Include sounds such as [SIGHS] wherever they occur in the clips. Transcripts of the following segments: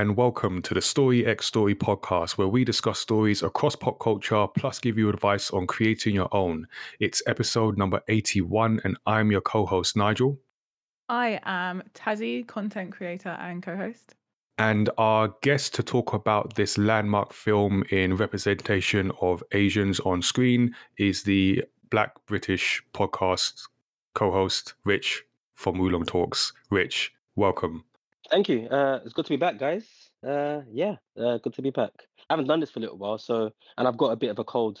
Hello and welcome to the Story X Story podcast, where we discuss stories across pop culture plus give you advice on creating your own. It's episode number 81, and I'm your co host, Nigel. I am Tazzy, content creator and co host. And our guest to talk about this landmark film in representation of Asians on screen is the Black British podcast co host, Rich from Wulong Talks. Rich, welcome. Thank you. Uh, it's good to be back, guys. Uh, yeah, uh, good to be back. I haven't done this for a little while, so and I've got a bit of a cold.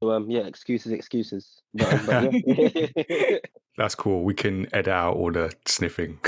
So um, yeah, excuses, excuses. But, um, but yeah. [LAUGHS] [LAUGHS] That's cool. We can edit out all the sniffing. [LAUGHS]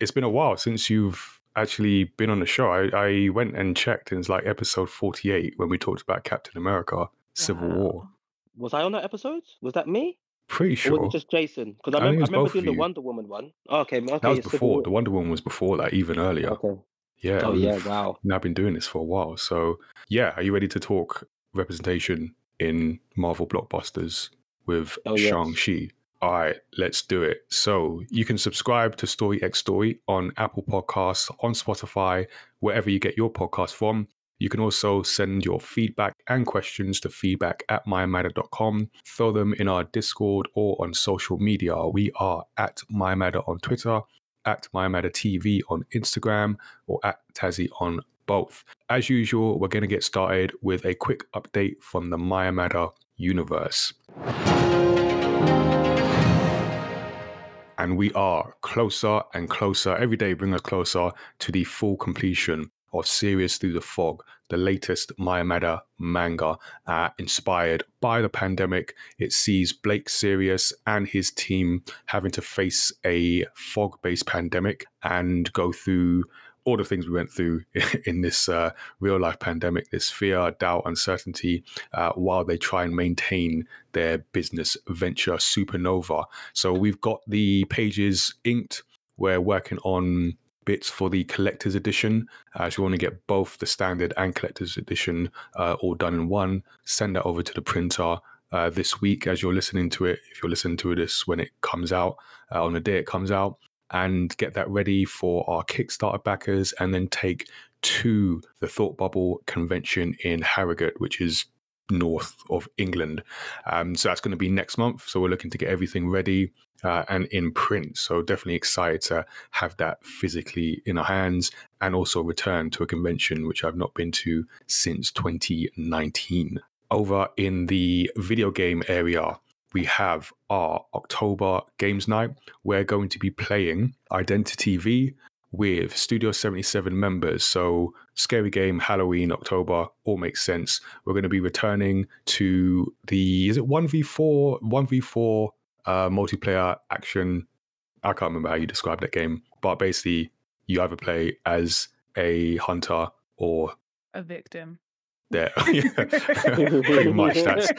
it's been a while since you've actually been on the show. I, I went and checked, and it's like episode forty-eight when we talked about Captain America: Civil wow. War. Was I on that episode? Was that me? Pretty sure. Or was it just Jason? Because I, I, remember, I remember doing the Wonder Woman one. Oh, okay, okay. That was before. The Wonder Woman was before that, even earlier. Okay. Yeah. Oh yeah. Wow. Now I've been doing this for a while, so yeah. Are you ready to talk representation in Marvel blockbusters with oh, yes. Shang-Chi? All right, let's do it. So you can subscribe to Story X Story on Apple Podcasts, on Spotify, wherever you get your podcast from. You can also send your feedback and questions to feedback at mymatter.com. Throw them in our Discord or on social media. We are at mymatter on Twitter, at mymattertv on Instagram, or at Tazzy on both. As usual, we're going to get started with a quick update from the Maya Matter universe. And we are closer and closer. Every day bring us closer to the full completion of Sirius Through the Fog, the latest Maya Matter manga uh, inspired by the pandemic. It sees Blake Sirius and his team having to face a fog based pandemic and go through all the things we went through [LAUGHS] in this uh, real life pandemic this fear, doubt, uncertainty uh, while they try and maintain their business venture supernova. So we've got the pages inked. We're working on bits for the collector's edition. Uh, so you want to get both the standard and collector's edition uh, all done in one, send that over to the printer. Uh, this week, as you're listening to it, if you're listening to this when it comes out, uh, on the day it comes out, and get that ready for our Kickstarter backers, and then take to the Thought Bubble convention in Harrogate, which is north of England. Um, so that's going to be next month. So we're looking to get everything ready uh, and in print. So definitely excited to have that physically in our hands and also return to a convention which I've not been to since 2019. Over in the video game area, we have our October Games Night. We're going to be playing Identity V with Studio 77 members. So, Scary Game, Halloween, October, all makes sense. We're going to be returning to the, is it 1v4, 1v4 uh, multiplayer action? I can't remember how you describe that game, but basically, you either play as a hunter or a victim there. [LAUGHS] [LAUGHS] Pretty much that's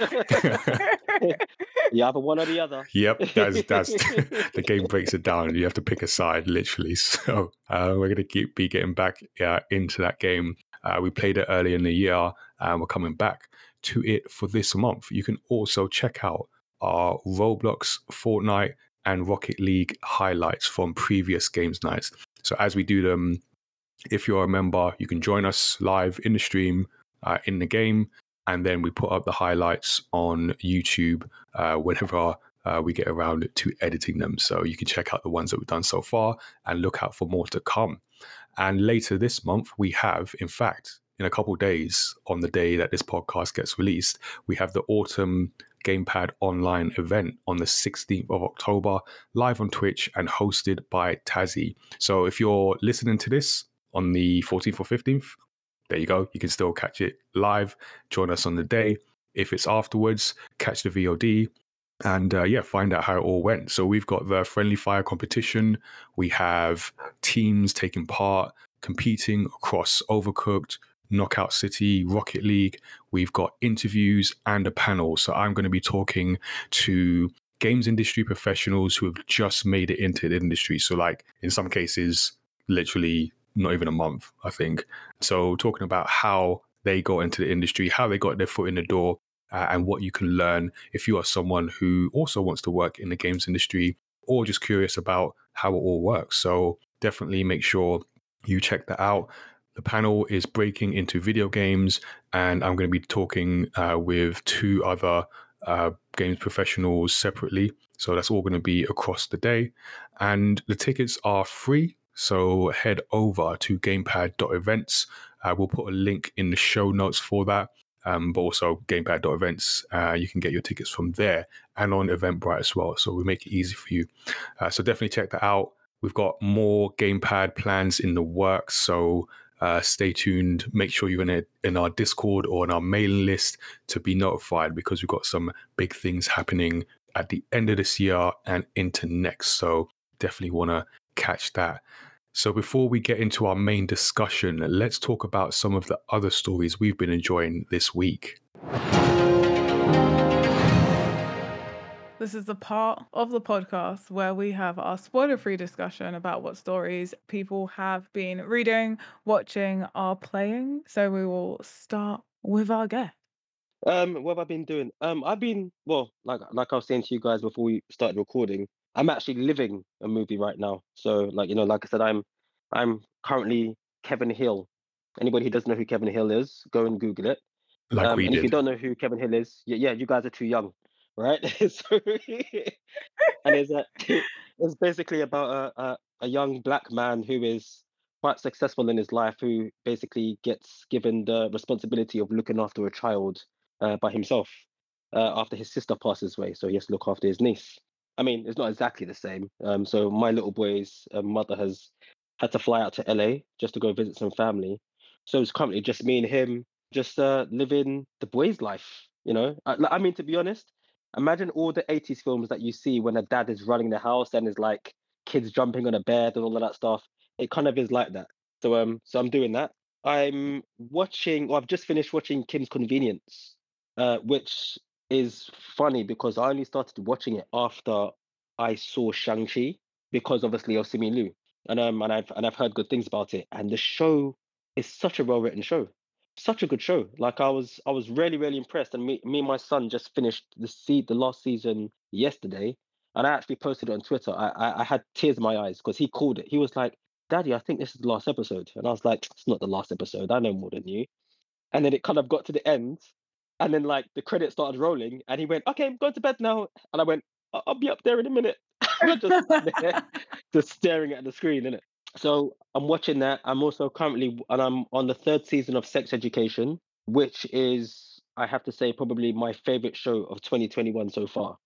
you either one or the other. Yep, that's that's [LAUGHS] the game breaks it down. You have to pick a side, literally. So uh, we're going to keep be getting back uh, into that game. Uh, we played it early in the year, and we're coming back to it for this month. You can also check out our Roblox, Fortnite, and Rocket League highlights from previous games nights. So as we do them, if you're a member, you can join us live in the stream uh, in the game, and then we put up the highlights on YouTube uh, whenever uh, we get around to editing them. So you can check out the ones that we've done so far and look out for more to come. And later this month, we have, in fact, in a couple days, on the day that this podcast gets released, we have the autumn Gamepad online event on the 16th of October, live on Twitch and hosted by Tazzy. So if you're listening to this on the 14th or 15th, there you go. You can still catch it live. Join us on the day. If it's afterwards, catch the VOD and uh, yeah, find out how it all went. So we've got the friendly fire competition. We have teams taking part, competing across Overcooked, Knockout City, Rocket League. We've got interviews and a panel. So I'm going to be talking to games industry professionals who have just made it into the industry. So like in some cases, literally not even a month, I think. So talking about how they got into the industry, how they got their foot in the door, uh, and what you can learn if you are someone who also wants to work in the games industry or just curious about how it all works. So definitely make sure you check that out. The panel is breaking into video games, and I'm going to be talking uh, with two other uh, games professionals separately. So that's all going to be across the day. And the tickets are free. So head over to gamepad.events. Uh, we'll put a link in the show notes for that. Um, but also gamepad.events. Uh, you can get your tickets from there and on Eventbrite as well. So we make it easy for you. Uh, so definitely check that out. We've got more gamepad plans in the works. So uh, stay tuned. Make sure you're in, a, in our Discord or on our mailing list to be notified because we've got some big things happening at the end of this year and into next. So definitely want to catch that. So before we get into our main discussion, let's talk about some of the other stories we've been enjoying this week. This is the part of the podcast where we have our spoiler free discussion about what stories people have been reading, watching, or playing. So we will start with our guest. Um, what have I been doing? Um, I've been well, like like I was saying to you guys before we started recording. I'm actually living a movie right now. So, like you know, like I said, I'm I'm currently Kevin Hill. Anybody who doesn't know who Kevin Hill is, go and Google it. Like um, we and did. if you don't know who Kevin Hill is, yeah, yeah you guys are too young, right? [LAUGHS] and it's a, [LAUGHS] it's basically about a, a a young black man who is quite successful in his life, who basically gets given the responsibility of looking after a child uh, by himself uh, after his sister passes away. So he has to look after his niece. I mean, it's not exactly the same. Um, so my little boy's uh, mother has had to fly out to LA just to go visit some family. So it's currently just me and him, just uh, living the boy's life. You know, I, I mean, to be honest, imagine all the 80s films that you see when a dad is running the house and is like kids jumping on a bed and all of that stuff. It kind of is like that. So um, so I'm doing that. I'm watching, I've just finished watching Kim's Convenience, uh, which is funny because I only started watching it after I saw Shang Chi because obviously of Simu Liu, and um and I've and I've heard good things about it. And the show is such a well written show, such a good show. Like I was I was really really impressed. And me me and my son just finished the see the last season yesterday, and I actually posted it on Twitter. I I, I had tears in my eyes because he called it. He was like, "Daddy, I think this is the last episode," and I was like, "It's not the last episode. I know more than you." And then it kind of got to the end, and then like the credits started rolling, and he went, "Okay, I'm going to bed now." And I went, "I- "I'll be up there in a minute." [LAUGHS] Just [LAUGHS] [LAUGHS] just staring at the screen, innit? So I'm watching that. I'm also currently, and I'm on the third season of Sex Education, which is, I have to say, probably my favorite show of 2021 so far.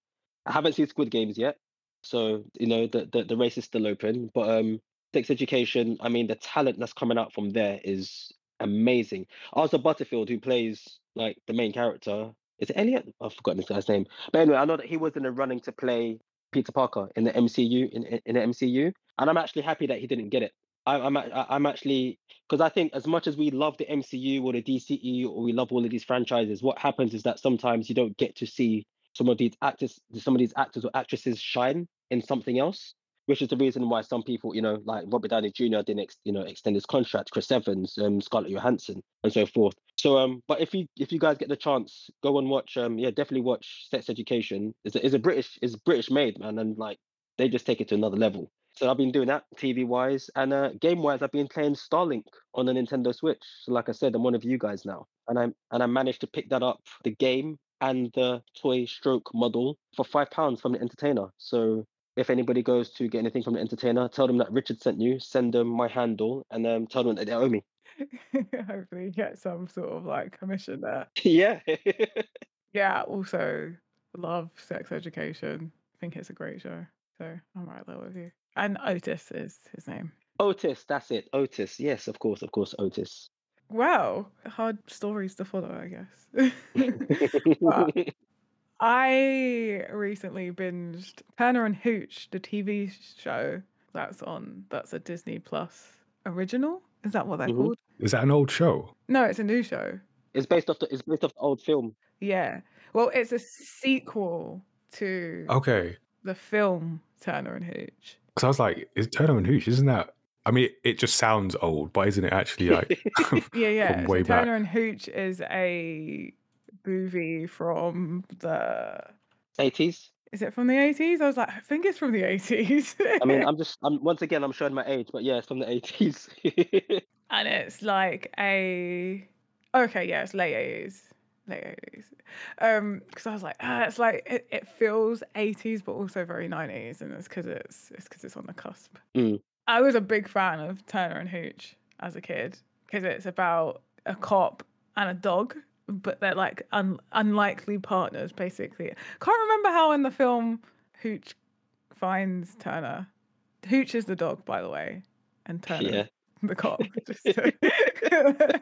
I haven't seen Squid Games yet, so you know the the, the race is still open. But um, Sex Education, I mean, the talent that's coming out from there is amazing. Arthur Butterfield, who plays like the main character, is it Elliot? I've forgotten this guy's name. But anyway, I know that he was in the running to play Peter Parker in the MCU in in the MCU, and I'm actually happy that he didn't get it. I, I'm I'm actually because I think as much as we love the MCU or the DCE or we love all of these franchises, what happens is that sometimes you don't get to see some of these actors, some of these actors or actresses shine in something else which is the reason why some people, you know, like Robert Downey Jr. didn't, ex- you know, extend his contract, Chris Evans, um, Scarlett Johansson, and so forth. So, um, but if you if you guys get the chance, go and watch. Um, yeah, definitely watch Sex Education. It's a, it's a British, it's British made, man, and like they just take it to another level. So I've been doing that TV wise and uh, game wise. I've been playing Starlink on the Nintendo Switch. So like I said, I'm one of you guys now, and I and I managed to pick that up, the game and the toy stroke model for five pounds from the entertainer. So if anybody goes to get anything from the entertainer, tell them that Richard sent you, send them my handle, and um, tell them that they owe me. [LAUGHS] Hopefully, you get some sort of like commission there. [LAUGHS] yeah. [LAUGHS] Yeah, also love sex education. I think it's a great show. So I'm right there with you. And Otis is his name. Otis, that's it. Otis. Yes, of course, of course, Otis. Wow, hard stories to follow, I guess. But I recently binged Turner and Hooch, the TV show that's on. That's a Disney Plus original. Is that what they're Mhm. called? Is that an old show? No, it's a new show. it's based off the it's based off the old film. Yeah. Well, it's a sequel to Okay. the film Turner and Hooch. Because I was like, is Turner and Hooch? Isn't that? I mean, it just sounds old, but isn't it actually like [LAUGHS] Yeah, [LAUGHS] yeah. from so way back? Turner and Hooch is a movie from the 80s. Is it from the 80s? I was like, I think it's from the 80s. I mean, I'm [LAUGHS] just, I'm once again, I'm showing my age, but yeah, it's from the 80s. [LAUGHS] and it's like a okay, yeah, it's late 80s. Late 80s. Um, because I was like, ah, it's like it, it feels 80s, but also very 90s, and it's because it's it's because it's on the cusp. Mm. I was a big fan of Turner and Hooch as a kid because it's about a cop and a dog, but they're like un- unlikely partners, basically. Can't remember how in the film Hooch finds Turner. Hooch is the dog, by the way, and Turner Yeah. the cop. [LAUGHS] To- [LAUGHS]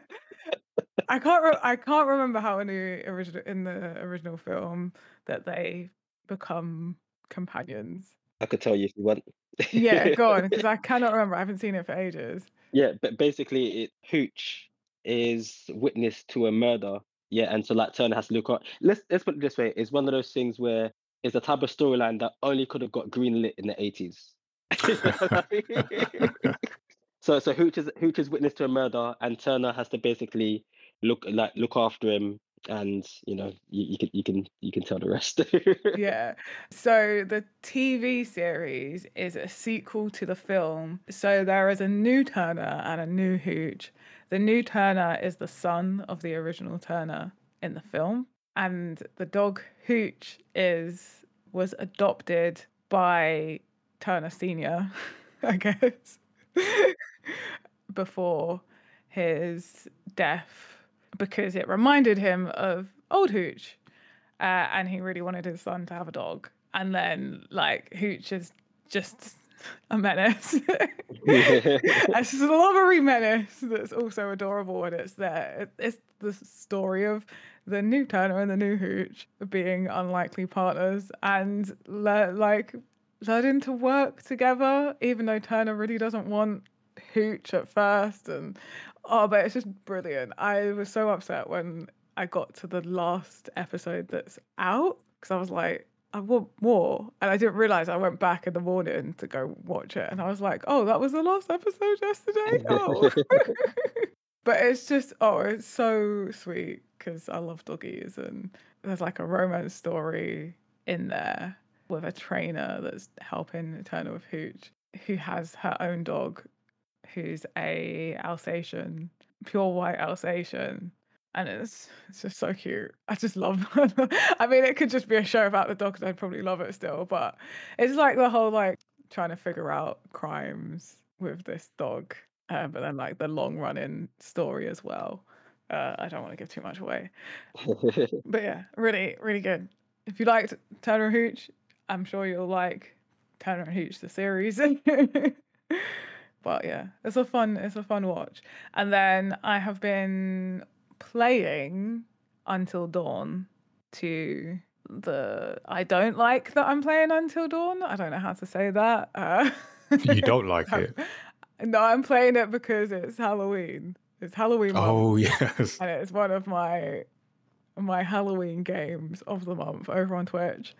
I can't. Re- I can't remember how in the original in the original film that they become companions. I could tell you if you want. Yeah, go on, because I [LAUGHS] cannot remember. I haven't seen it for ages. Yeah, but basically, it Hooch is witness to a murder. Yeah, and so like Turner has to look up. Let's let's put it this way: it's one of those things where it's a type of storyline that only could have got greenlit in the eighties. [LAUGHS] so so Hooch is Hooch is witness to a murder, and Turner has to basically look like look after him, and you know you, you can you can you can tell the rest. [LAUGHS] Yeah. So the TV series is a sequel to the film. So there is a new Turner and a new Hooch. The new Turner is the son of the original Turner in the film, and the dog Hooch is was adopted by Turner Senior, [LAUGHS] I guess, [LAUGHS] before his death because it reminded him of old Hooch uh, and he really wanted his son to have a dog. And then, like, Hooch is just a menace. [LAUGHS] it's a lovely menace that's also adorable when it's there. It's the story of the new Turner and the new Hooch being unlikely partners and le- like learning to work together, even though Turner really doesn't want Hooch at first. And oh, but it's just brilliant. I was so upset when I got to the last episode that's out because I was like, I want more. And I didn't realize I went back in the morning to go watch it. And I was like, oh, that was the last episode yesterday. [LAUGHS] Oh. [LAUGHS] but it's just, oh, it's so sweet because I love doggies. And there's like a romance story in there with a trainer that's helping Turner with Hooch, who has her own dog, who's a Alsatian, pure white Alsatian and it's it's just so cute. I just love. [LAUGHS] I mean, it could just be a show about the dogs. I'd probably love it still, but it's like the whole like trying to figure out crimes with this dog, uh, but then like the long running story as well. Uh, I don't want to give too much away, [LAUGHS] but yeah, really, really good. If you liked Turner and Hooch, I'm sure you'll like Turner and Hooch the series. [LAUGHS] but yeah, it's a fun, it's a fun watch. And then I have been playing Until Dawn to the I don't like that I'm playing Until Dawn. I don't know how to say that. Uh, You don't [LAUGHS] like it? No, I'm playing it because it's Halloween. It's Halloween month, Oh yes. and it's one of my my Halloween games of the month over on Twitch.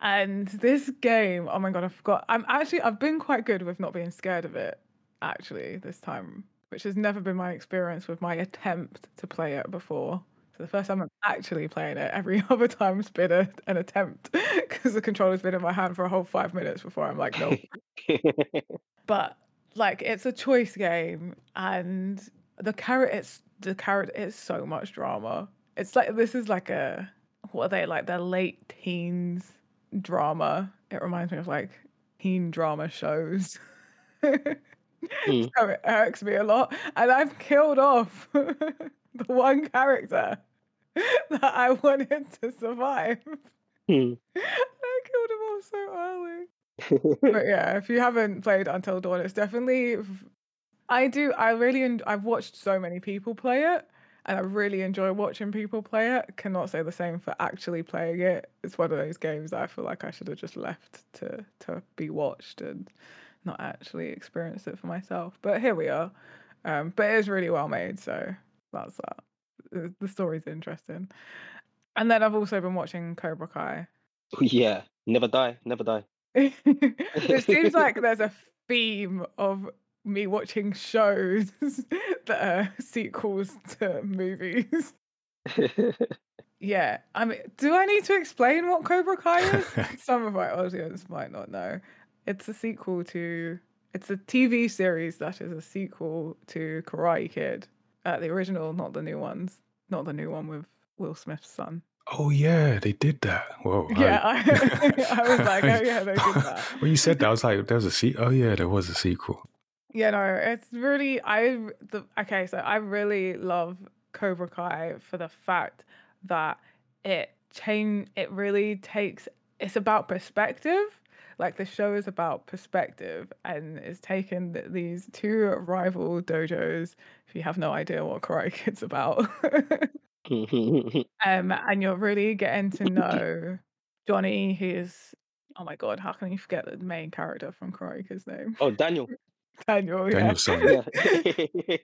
And this game, oh my god, I forgot. I'm actually I've been quite good with not being scared of it actually this time, which has never been my experience with my attempt to play it before. So the first time I'm actually playing it, every [LAUGHS] other time's been a, an attempt because the controller's been in my hand for a whole five minutes before I'm like, nope. [LAUGHS] but like it's a choice game and the carrot it's the carrot is so much drama it's like this is like a what are they like their late teens drama it reminds me of like teen drama shows [LAUGHS] Hmm. [LAUGHS] so it irks me a lot and i've killed off [LAUGHS] the one character [LAUGHS] that i wanted to survive Hmm. i killed him off so early but yeah, if you haven't played Until Dawn, it's definitely. I do. I really. I've watched so many people play it, and I really enjoy watching people play it. Cannot say the same for actually playing it. It's one of those games that I feel like I should have just left to to be watched and not actually experienced it for myself. But here we are. Um, but it is really well made, so that's that. The- The story's interesting. And then I've also been watching Cobra Kai. [LAUGHS] yeah, never die, never die. [LAUGHS] it seems [LAUGHS] like there's a theme of me watching shows that are sequels to movies. yeah, I mean, do I need to explain what Cobra Kai is? Some of my audience might not know. It's a sequel to. It's a TV series that is a sequel to Karate Kid. Uh, the original, not the new ones. Not the new one with Will Smith's son. Oh yeah, they did that. Whoa. Yeah, I, [LAUGHS] I was [LAUGHS] like, oh yeah, they did that. [LAUGHS] when you said that, I was like, there was a se- Oh yeah, there was a sequel. Yeah, no, it's really I the okay, so I really love Cobra Kai for the fact that it change it really takes it's about perspective. Like the show is about perspective and it's taken th- these two rival dojos. If you have no idea what Karate [LAUGHS] Kid's about, [LAUGHS] um, and you're really getting to know Johnny, who's oh my god, how can you forget the main character from Karate Kid's name? oh, Daniel. [LAUGHS] Daniel, yeah. Daniel's son. Yeah.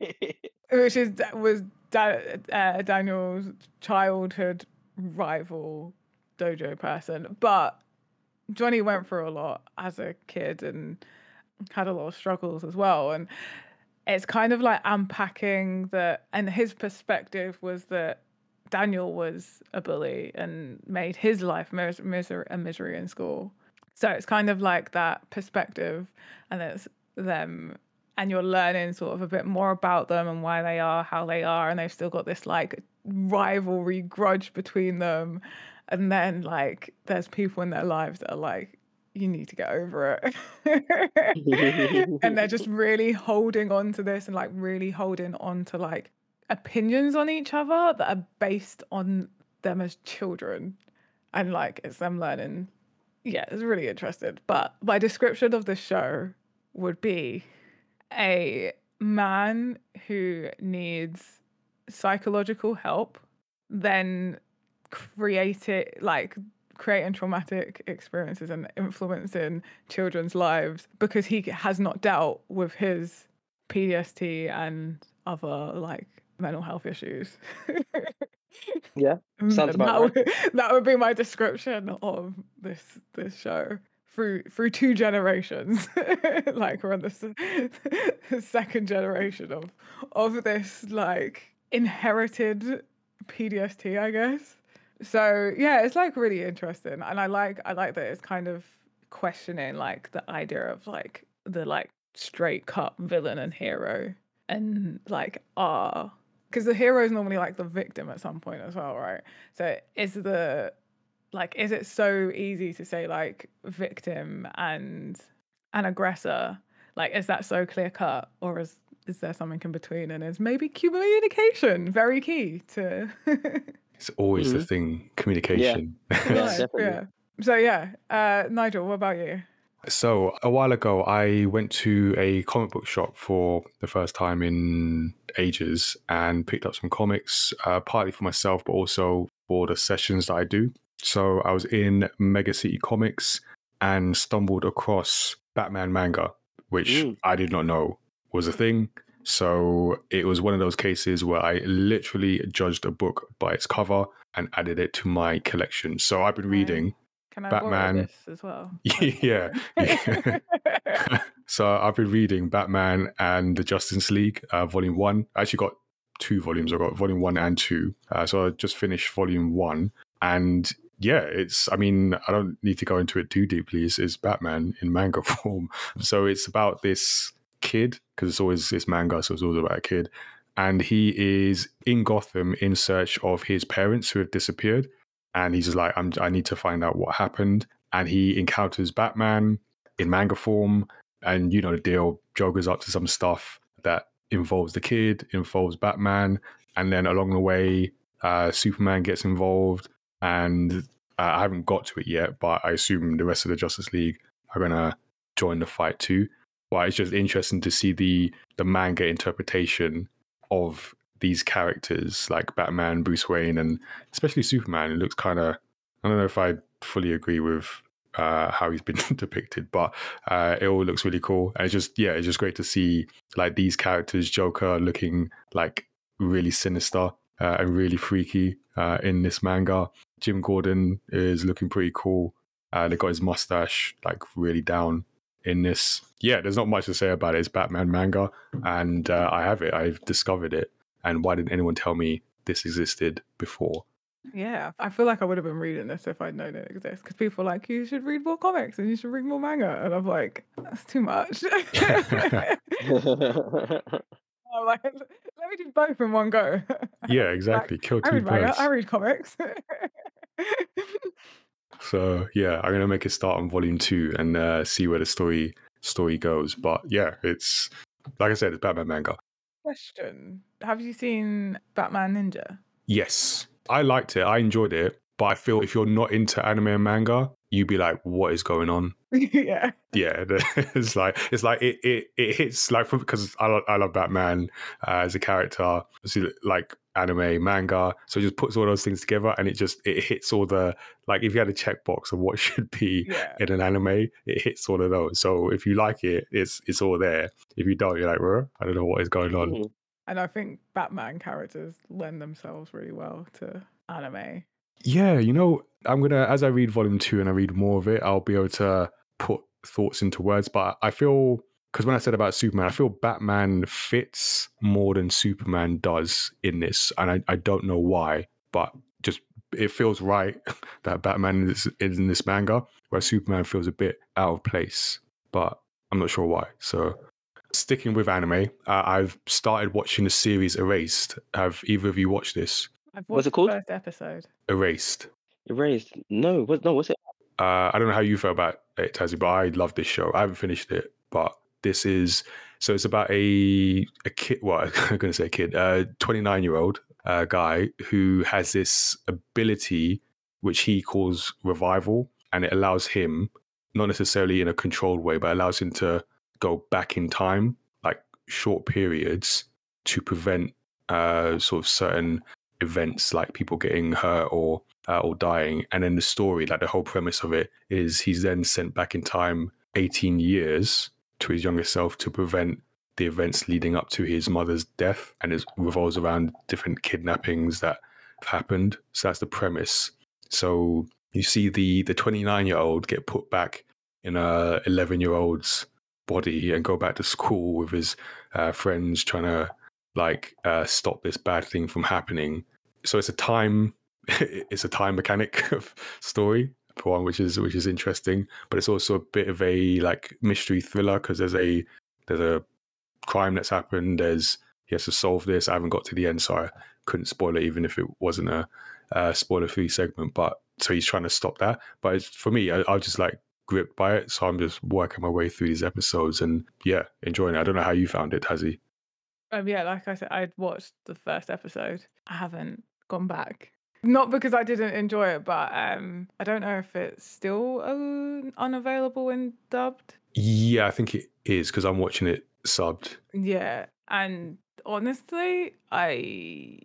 which is was da- uh, Daniel's childhood rival dojo person. But Johnny went through a lot as a kid and had a lot of struggles as well. And it's kind of like unpacking that. And his perspective was that Daniel was a bully and made his life mis- a misery in school. So it's kind of like that perspective, and it's them and you're learning sort of a bit more about them and why they are how they are and they've still got this like rivalry grudge between them and then like there's people in their lives that are like you need to get over it. And they're just [LAUGHS] really holding on to this and like really holding on to like opinions on each other that are based on them as children. And like it's them learning. Yeah it's really interesting. But my description of the show would be a man who needs psychological help, then create it like creating traumatic experiences and influencing children's lives because he has not dealt with his PTSD and other like mental health issues. [LAUGHS] Yeah, [LAUGHS] sounds about that, would, that would be my description of this this show through through two generations. [LAUGHS] like we're on the s- second generation of of this like inherited PTSD, I guess. So yeah, it's like really interesting, and I like I like that it's kind of questioning like the idea of like the like straight cut villain and hero, and like ah, because the hero is normally like the victim at some point as well, right? So is the like is it so easy to say like victim and an aggressor? Like is that so clear cut, or is is there something in between? And is maybe communication very key to [LAUGHS] It's always the Mhm. thing, communication. [LAUGHS] Yeah, life? definitely. Yeah. So yeah, uh, Nigel, what about you? So a while ago, I went to a comic book shop for the first time in ages and picked up some comics, uh, partly for myself, but also for the sessions that I do. So I was in Mega City Comics and stumbled across Batman manga, which Mm. I did not know was a thing. So it was one of those cases where I literally judged a book by its cover and added it to my collection. So I've been reading Batman. as well? [LAUGHS] Yeah. [LAUGHS] so I've been reading Batman and the Justice League, uh, Volume One. I actually got two volumes. I got Volume One and Two. Uh, so I just finished Volume One, and yeah, it's. I mean, I don't need to go into it too deeply. It's, it's Batman in manga [LAUGHS] form. So it's about this kid because it's always it's manga, so it's always about a kid, and he is in Gotham in search of his parents who have disappeared, and he's just like, I'm. I need to find out what happened, and he encounters Batman in manga form, and you know the deal. Joker's up to some stuff that involves the kid, involves Batman, and then along the way, uh, Superman gets involved, and uh, I haven't got to it yet, but I assume the rest of the Justice League are gonna join the fight too. But it's just interesting to see the the manga interpretation of these characters like Batman, Bruce Wayne, and especially Superman. It looks kind of I don't know if I fully agree with uh, how he's been [LAUGHS] depicted, but uh, it all looks really cool. And it's just yeah, it's just great to see like these characters, Joker looking like really sinister uh, and really freaky uh, in this manga. Jim Gordon is looking pretty cool. Uh, they got his mustache like really down in this. Yeah, there's not much to say about it. It's Batman manga, and uh, I have it. I've discovered it. And why didn't anyone tell me this existed before? Yeah, I feel like I would have been reading this if I'd known it exists. Because people are like, you should read more comics and you should read more manga, and I'm like, that's too much. [LAUGHS] I'm like, let me do both in one go. yeah, Like, exactly. Kill I read manga. I read comics. [LAUGHS] So yeah, I'm gonna make a start on volume two and uh, see where the story story goes. But yeah, it's like I said, it's Batman manga. Question: Have you seen Batman Ninja? Yes, I liked it. I enjoyed it. But I feel if you're not into anime and manga, you'd be like, "What is going on?" [LAUGHS] yeah, Yeah, [LAUGHS] it's like it's like it it, it hits like because I I love Batman uh, as a character, see, like anime, manga. So it just puts all those things together, and it just it hits all the like if you had a checkbox of what [LAUGHS] should be yeah. in an anime, it hits all of those. So if you like it, it's it's all there. If you don't, you're like, "Bruh, I don't know what is going on. Mhm. And I think Batman characters lend themselves really well to anime. Yeah, you know, I'm gonna as I read volume two and I read more of it, I'll be able to put thoughts into words. But I feel because when I said about Superman, I feel Batman fits more than Superman does in this, and I, I don't know why, but just it feels right [LAUGHS] that Batman is, is in this manga, where Superman feels a bit out of place. But I'm not sure why. So sticking with anime, uh, I've started watching the series Erased. Have either of you watched this? I've What's it called? the first episode. Erased. Erased. No, what? No, what's it? Uh, I don't know how you feel about it, Tazzy, but I love this show. I haven't finished it, but this is so it's about a a kid. Well, [LAUGHS] I'm going to say a kid, a 29 year old uh, guy who has this ability which he calls revival, and it allows him, not necessarily in a controlled way, but allows him to go back in time, like short periods, to prevent uh, sort of certain events like people getting hurt or uh, or dying. And then the story, like the whole premise of it, is he's then sent back in time 18 years to his younger self to prevent the events leading up to his mother's death. And it revolves around different kidnappings that have happened. So that's the premise. So you see the the 29 year old get put back in a 11 year old's body and go back to school with his uh, friends trying to like uh, stop this bad thing from happening. So it's a time [LAUGHS] it's a time mechanic [LAUGHS] of story one, which is which is interesting. But it's also a bit of a like mystery thriller because there's a there's a crime that's happened. There's he has to solve this. I haven't got to the end, so I couldn't spoil it, even if it wasn't a, uh spoiler free segment. But so he's trying to stop that. But it's, for me, I, I just like gripped by it, so I'm just working my way through these episodes and yeah, enjoying it. I don't know how you found it, Tazzy. Um, yeah, like I said, I'd watched the first episode. I haven't gone back. Not because I didn't enjoy it, but um, I don't know if it's still uh, unavailable in dubbed. Yeah, I think it is because I'm watching it subbed. Yeah, and honestly, I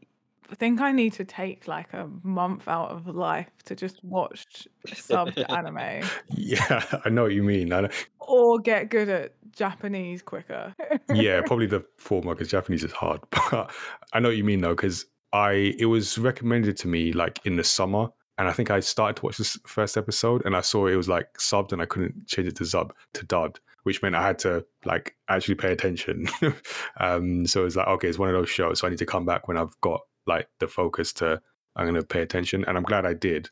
think I need to take like a month out of life to just watch subbed [LAUGHS] anime Yeah, I know what you mean. I or get good at Japanese quicker. yeah, [LAUGHS] probably the former because Japanese is hard. [LAUGHS] But I know what you mean though, because I it was recommended to me like in the summer, and I think I started to watch this first episode, and I saw it was like subbed, and I couldn't change it to sub to dubbed, which meant I had to like actually pay attention. [LAUGHS] um, so it's like okay, it's one of those shows, so I need to come back when I've got like the focus to I'm going to pay attention, and I'm glad I did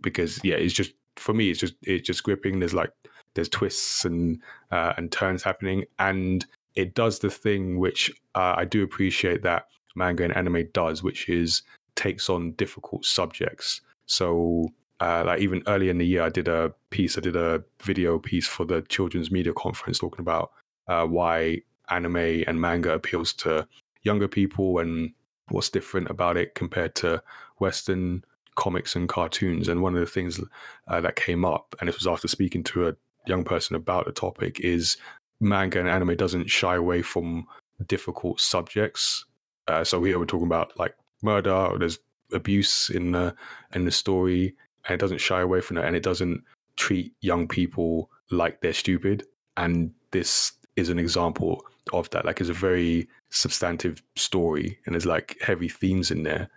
because yeah, it's just for me, it's just it's just gripping. There's like there's twists and uh, and turns happening, and it does the thing which uh, I do appreciate that manga and anime does, which is takes on difficult subjects. So, uh, like even earlier in the year, I did a piece, I did a video piece for the Children's Media Conference talking about uh, why anime and manga appeals to younger people and what's different about it compared to Western comics and cartoons. And one of the things uh, that came up, and this was after speaking to a young person about the topic, is manga and anime doesn't shy away from difficult subjects. Uh, so here we're talking about like murder, there's abuse in the in the story, and it doesn't shy away from it, and it doesn't treat young people like they're stupid. And this is an example of that. Like, it's a very substantive story, and there's like heavy themes in there,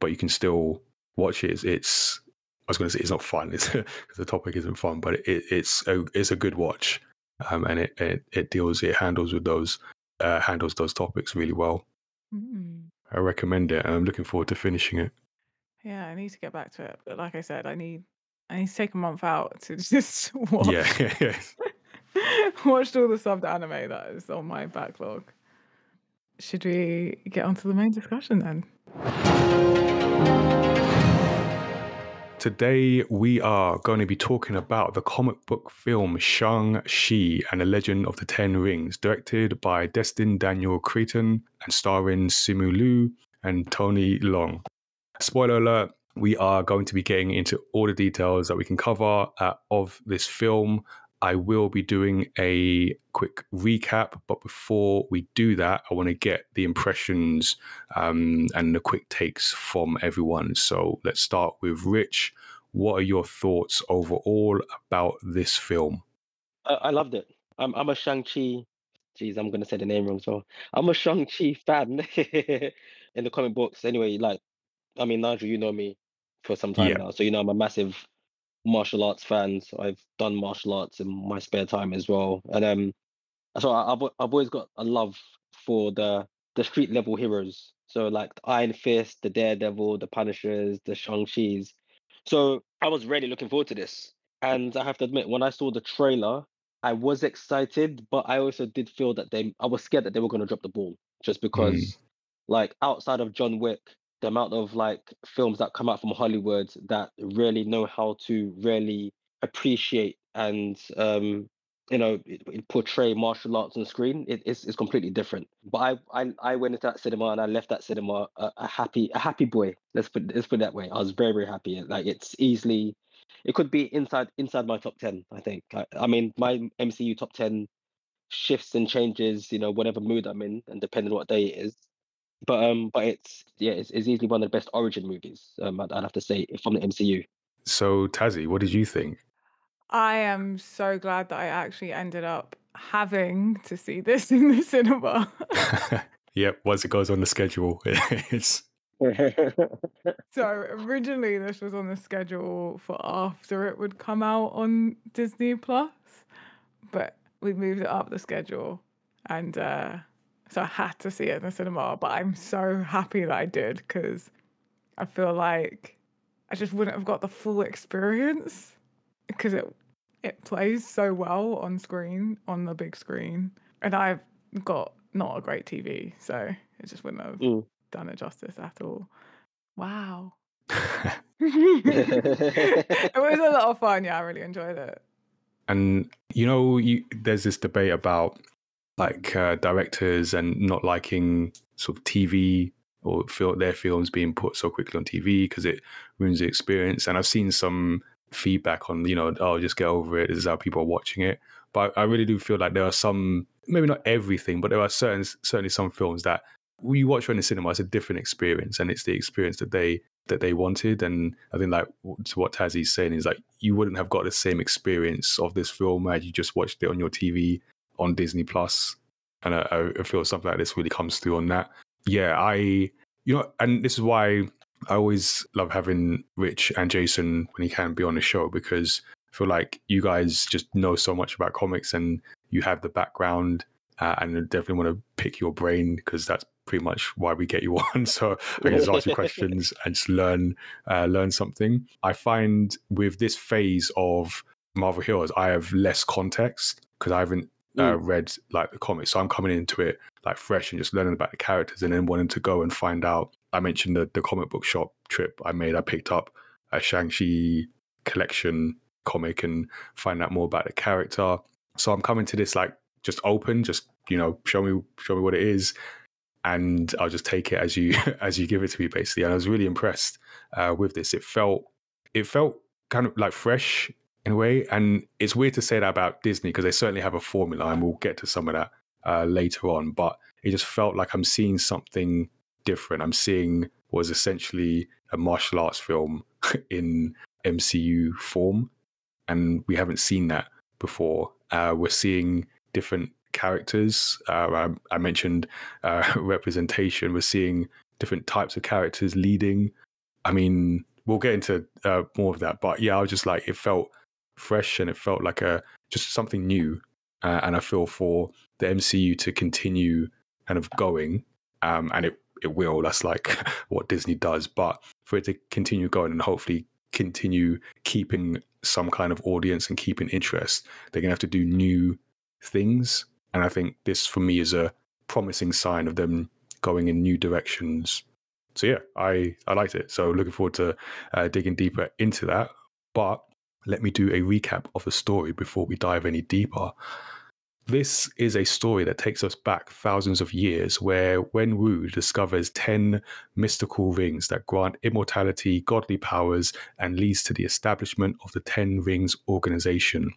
but you can still watch it. It's, it's I was going to say it's not fun. [LAUGHS] It's because the topic isn't fun, but it, it's a it's a good watch, um, and it, it it deals it handles with those uh, handles those topics really well. Mm. I recommend it, and I'm looking forward to finishing it. Yeah, I need to get back to it. But like I said, I need I need to take a month out to [LAUGHS] just watch Yeah. [LAUGHS] [LAUGHS] watched all the subbed anime that is on my backlog. Should we get onto the main discussion then? Today, we are going to be talking about the comic book film Shang-Chi and the Legend of the Ten Rings, directed by Destin Daniel Cretton and starring Simu Liu and Tony Leung. Spoiler alert, we are going to be getting into all the details that we can cover uh, of this film. I will be doing a quick recap, but before we do that, I want to get the impressions um, and the quick takes from everyone. So let's start with Rich. What are your thoughts overall about this film? I, I loved it. I'm I'm a Shang Chi. Jeez, I'm gonna say the name wrong. So I'm a Shang Chi fan [LAUGHS] in the comic books. Anyway, like I mean, Nigel, you know me for some time Yeah. now, so you know I'm a massive martial arts fans. I've done martial arts in my spare time as well, and um, so I- I've I've always got a love for the the street level heroes. So like the Iron Fist, the Daredevil, the Punishers, the Shang Chi's. So I was really looking forward to this, and I have to admit, when I saw the trailer, I was excited, but I also did feel that they I was scared that they were going to drop the ball just because, like outside of John Wick, the amount of like films that come out from Hollywood that really know how to really appreciate and um you know it- it portray martial arts on screen it, it's, it's completely different. But I, I i went into that cinema and i left that cinema a, a happy a happy boy. Let's put let's put it that way. I was very very happy. Like it's easily it could be inside inside my top 10 i think. I, I mean my mcu top 10 shifts and changes you know whatever mood i'm in and depending on what day it is but um but it's yeah it's, it's easily one of the best origin movies um i'd, I'd have to say from the mcu So, Tazzy, what did you think? I am so glad that I actually ended up having to see this in the cinema. [LAUGHS] yep, once it goes on the schedule, [LAUGHS] it's [LAUGHS] so originally this was on the schedule for after it would come out on Disney Plus, but we moved it up the schedule and uh so I had to see it in the cinema, but I'm so happy that I did because I feel like I just wouldn't have got the full experience because it it plays so well on screen on the big screen, and I've got not a great TV, so it just wouldn't have Mm. done it justice at all. Wow. [LAUGHS] [LAUGHS] It was a lot of fun. Yeah, I really enjoyed it. And you know, you, there's this debate about like uh, directors and not liking sort of TV or feel their films being put so quickly on TV because it ruins the experience. And I've seen some feedback on, you know, oh, just get over it. This is how people are watching it. But I really do feel like there are some, maybe not everything, but there are certain, certainly some films that you watch in the cinema, it's a different experience, and it's the experience that they that they wanted. And I think like to what Tazzy's saying is like you wouldn't have got the same experience of this film had you just watched it on your TV on Disney And I, I feel something like this really comes through on that. Yeah, I you know, and this is why I always love having Rich and Jason when he can be on the show because I feel like you guys just know so much about comics and you have the background uh, and I definitely want to pick your brain because that's pretty much why we get you [LAUGHS] on. So I can just ask you [LAUGHS] questions and just learn uh, learn something. I find with this phase of Marvel Heroes, I have less context because I haven't uh, read like the comics, so I'm coming into it like fresh and just learning about the characters, and then wanting to go and find out. I mentioned the the comic book shop trip I made. I picked up a Shang Chi collection comic and find out more about the character. So I'm coming to this like just open, just you know, show me show me what it is, and I'll just take it as you [LAUGHS] as you give it to me, basically. And I was really impressed uh, with this. It felt it felt kind of like fresh in a way, and it's weird to say that about Disney because they certainly have a formula, and we'll get to some of that uh, later on. But it just felt like I'm seeing something different. I'm seeing was essentially a martial arts film [LAUGHS] in MCU form, and we haven't seen that before. Uh, we're seeing different characters. Uh, I, I, mentioned uh, [LAUGHS] representation. We're seeing different types of characters leading. I mean, we'll get into uh, more of that, but yeah, I was just like, it felt fresh and it felt like a just something new. Uh, and I feel for the MCU to continue kind of going, um, and it it will. That's like [LAUGHS] what Disney does. But for it to continue going and hopefully continue keeping some kind of audience and keeping interest, they're gonna have to do new things. And I think this for me is a promising sign of them going in new directions. So yeah, I I liked it. So looking forward to uh, digging deeper into that. But let me do a recap of the story before we dive any deeper. This is a story that takes us back thousands of years where Wenwu discovers 10 mystical rings that grant immortality, godly powers, and leads to the establishment of the Ten Rings organization.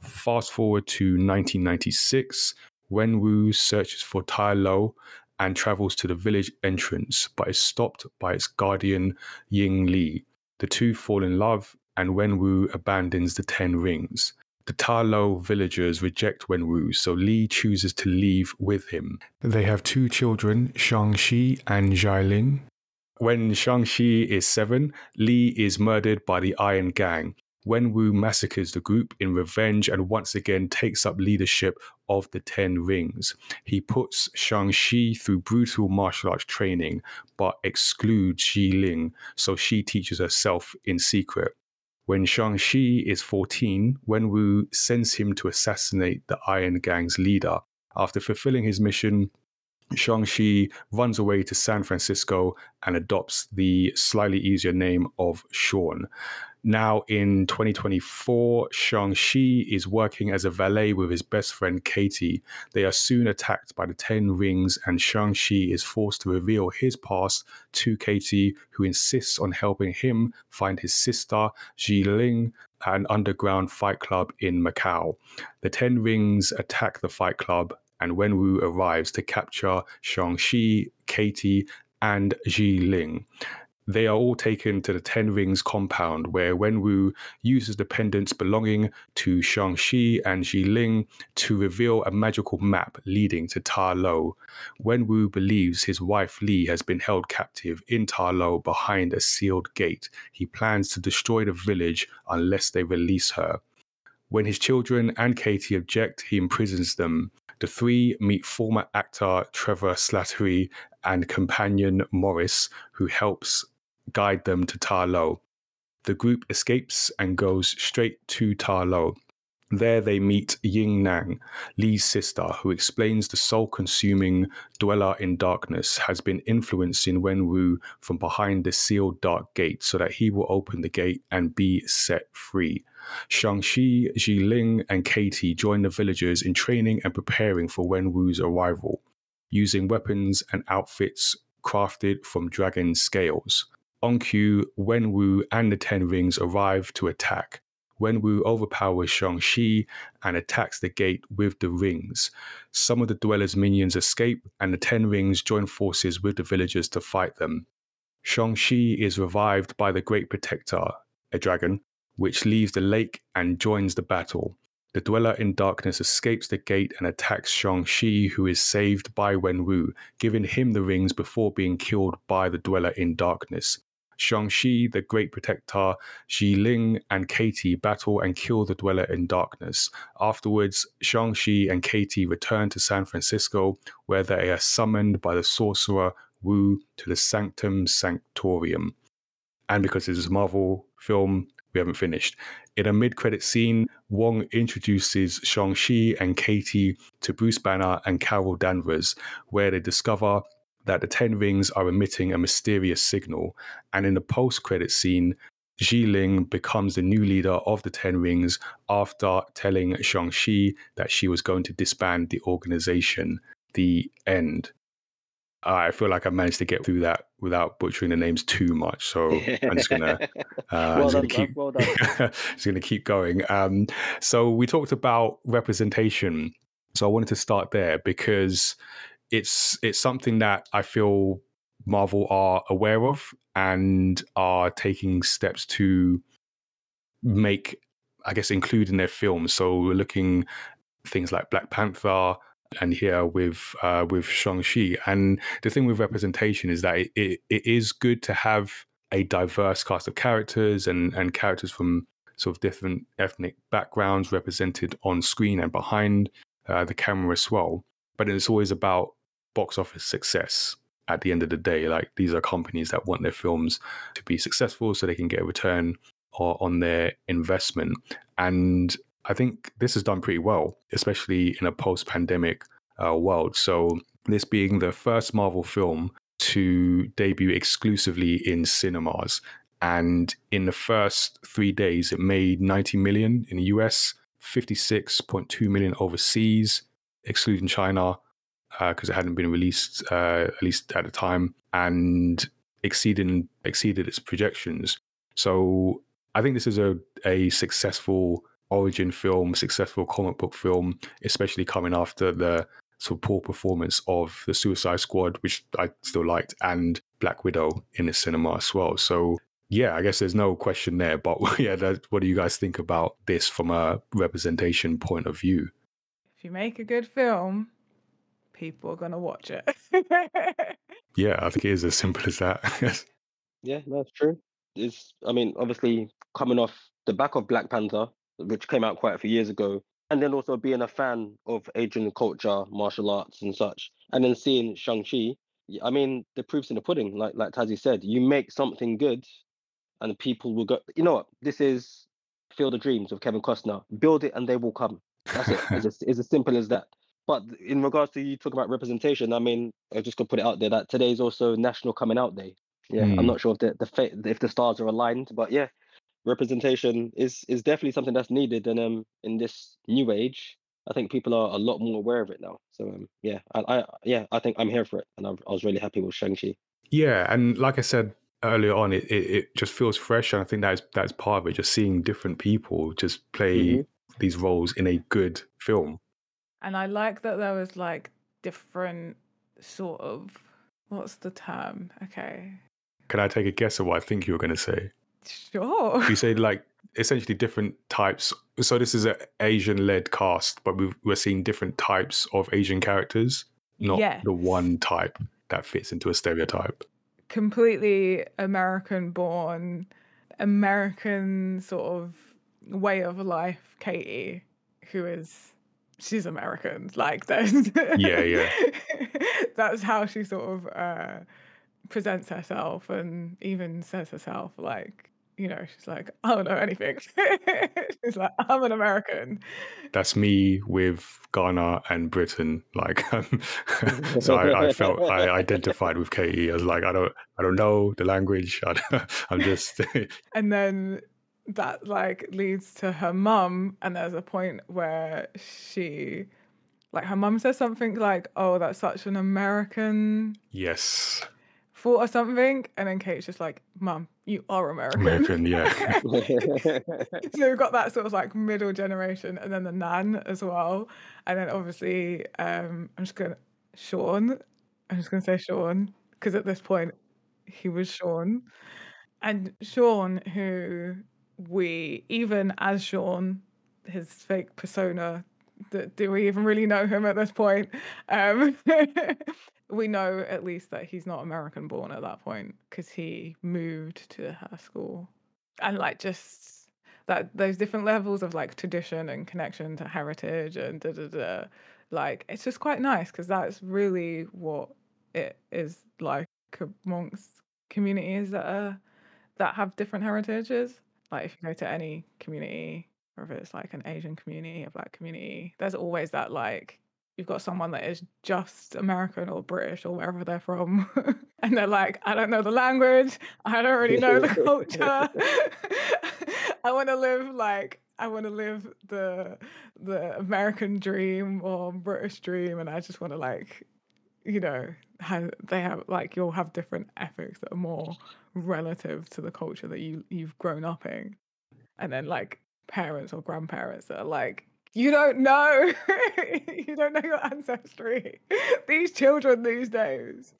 Fast forward to 1996, Wen Wu searches for Ta Lo and travels to the village entrance, but is stopped by its guardian Ying Li. The two fall in love, and Wenwu abandons the Ten Rings. The Ta Lo villagers reject Wenwu, so Li chooses to leave with him. They have two children, Shang-Chi and Xialing. When Shang-Chi is seven, Li is murdered by the Iron Gang. Wenwu massacres the group in revenge and once again takes up leadership of the Ten Rings. He puts Shang-Chi through brutal martial arts training, but excludes Xialing, so she teaches herself in secret. When Shang-Chi is 14, Wenwu sends him to assassinate the Iron Gang's leader. After fulfilling his mission, Shang-Chi runs away to San Francisco and adopts the slightly easier name of Sean. Now, in 2024, Shang-Chi is working as a valet with his best friend Katie. They are soon attacked by the Ten Rings, and Shang-Chi is forced to reveal his past to Katie, who insists on helping him find his sister, Xialing, at an underground fight club in Macau. The Ten Rings attack the fight club, and Wenwu arrives to capture Shang-Chi, Katie, and Xialing. They are all taken to the Ten Rings compound, where Wenwu uses the pendants belonging to Shang-Chi and Xialing to reveal a magical map leading to Ta Lo. Wenwu believes his wife Li has been held captive in Ta Lo behind a sealed gate. He plans to destroy the village unless they release her. When his children and Katie object, he imprisons them. The three meet former actor Trevor Slattery and companion Morris, who helps guide them to Ta Lo. The group escapes and goes straight to Ta Lo. There they meet Ying Nan, Li's sister, who explains the soul consuming dweller in darkness has been influencing Wenwu from behind the sealed dark gate so that he will open the gate and be set free. Shang-Chi, Xialing, and Katie join the villagers in training and preparing for Wenwu's arrival, using weapons and outfits crafted from dragon scales. On cue, Wenwu and the Ten Rings arrive to attack. Wenwu overpowers Shang-Chi and attacks the gate with the rings. Some of the dwellers' minions escape, and the Ten Rings join forces with the villagers to fight them. Shang-Chi is revived by the Great Protector, a dragon, which leaves the lake and joins the battle. The Dweller in Darkness escapes the gate and attacks Shang-Chi, who is saved by Wenwu, giving him the rings before being killed by the Dweller in Darkness. Shang-Chi, the Great Protector, Xialing, and Katie battle and kill the Dweller in Darkness. Afterwards, Shang-Chi and Katie return to San Francisco, where they are summoned by the sorcerer Wu to the Sanctum Sanctorum. And because this is a Marvel film, we haven't finished. In a mid-credit scene, Wong introduces Shang-Chi and Katie to Bruce Banner and Carol Danvers, where they discover that the Ten Rings are emitting a mysterious signal. And in the post credit scene, Xialing becomes the new leader of the Ten Rings after telling Shang-Chi that she was going to disband the organization. The end. I feel like I managed to get through that without butchering the names too much. So [LAUGHS] I'm just gonna, uh, well just gonna keep, well [LAUGHS] just gonna keep going. Um, so we talked about representation. So I wanted to start there because it's it's something that I feel Marvel are aware of and are taking steps to make, I guess, include in their films. So we're looking things like Black Panther and here with uh, with Shang Chi. And the thing with representation is that it, it, it is good to have a diverse cast of characters and and characters from sort of different ethnic backgrounds represented on screen and behind uh, the camera as well. But it's always about box office success. at the end of the day. Like these are companies that want their films to be successful so they can get a return on their investment. And I think this has done pretty well, especially in a post pandemic uh, world. So, this being the first Marvel film to debut exclusively in cinemas. And in the first three days, it made 90 million in the US, 56.2 million overseas, excluding China, because uh, it hadn't been released, uh, at least at the time, and exceeding exceeded its projections. So I think this is a, a successful origin film, successful comic book film, especially coming after the sort of poor performance of the Suicide Squad, which I still liked, and Black Widow in the cinema as well. So yeah, I guess there's no question there. But [LAUGHS] yeah, that, what do you guys think about this from a representation point of view? If you make a good film, people are gonna watch it. yeah, I [LAUGHS] think it is as simple as that. yeah, that's true. It's, I mean, obviously coming off the back of Black Panther, which came out quite a few years ago, and then also being a fan of Asian culture, martial arts, and such, and then seeing Shang Chi. I mean, the proof's in the pudding. Like like Tazzy said, you make something good, and people will go. You know what? This is Field of Dreams of Kevin Costner. Build it, and they will come. That's it. it's, [LAUGHS] as, it's as simple as that. But in regards to you talking about representation, I mean, I just gonna put it out there that today is also National Coming Out Day. Yeah, mm. I'm hmm. not sure if the the if the stars are aligned, but yeah, representation is is definitely something that's needed. And um, in this new age, I think people are a lot more aware of it now. So um, yeah, I, I yeah, I think I'm here for it, and I, I was really happy with Shang Chi. Yeah, and like I said earlier on, it, it, it just feels fresh, and I think that's that's part of it. Just seeing different people just play mm-hmm. these roles in a good film. And I like that there was like different sort of what's the term? Okay. Can I take a guess at what I think you were going to say? Sure. You say like essentially different types. So this is an Asian-led cast, but we are seeing different types of Asian characters, not yes. the one type that fits into a stereotype. Completely American-born, American sort of way of life. Katie, who is she's American. Like that's [LAUGHS] yeah, yeah. that's how she sort of uh, presents herself, and even says herself like you know, she's like, I don't know anything. [LAUGHS] she's like, I'm an American. That's me with Ghana and Britain. Like, [LAUGHS] so I, I, felt I identified with Katie. I was like, I don't, I don't know the language. I am just. and then that like leads to her mum, and there's a point where she, like, her mum says something like, "Oh, that's such an American." Yes thought or something, and then Kate's just like, "Mum, you are American." American, yeah. [LAUGHS] so we've got that sort of like middle generation, and then the nan as well, and then obviously, um, I'm just gonna Sean. I'm just gonna say Sean because at this point he was Sean, and Sean, who we even as Sean, his fake persona do we even really know him at this point? Um, [LAUGHS] we know at least that he's not American born at that point because he moved to her school. And like just that those different levels of like tradition and connection to heritage and da da da. Like it's just quite nice because that's really what it is like amongst communities that are that have different heritages. Like if you go to any community, or if it's like an Asian community, a black community, there's always that like you've got someone that is just American or British or wherever they're from, [LAUGHS] and they're like, I don't know the language, I don't really know the culture. [LAUGHS] I want to live like I want to live the the American dream or British dream, and I just want to like, you know, have, they have like you'll have different ethics that are more relative to the culture that you you've grown up in, and then like parents or grandparents that are like, you don't know. [LAUGHS] you don't know your ancestry. these children these days.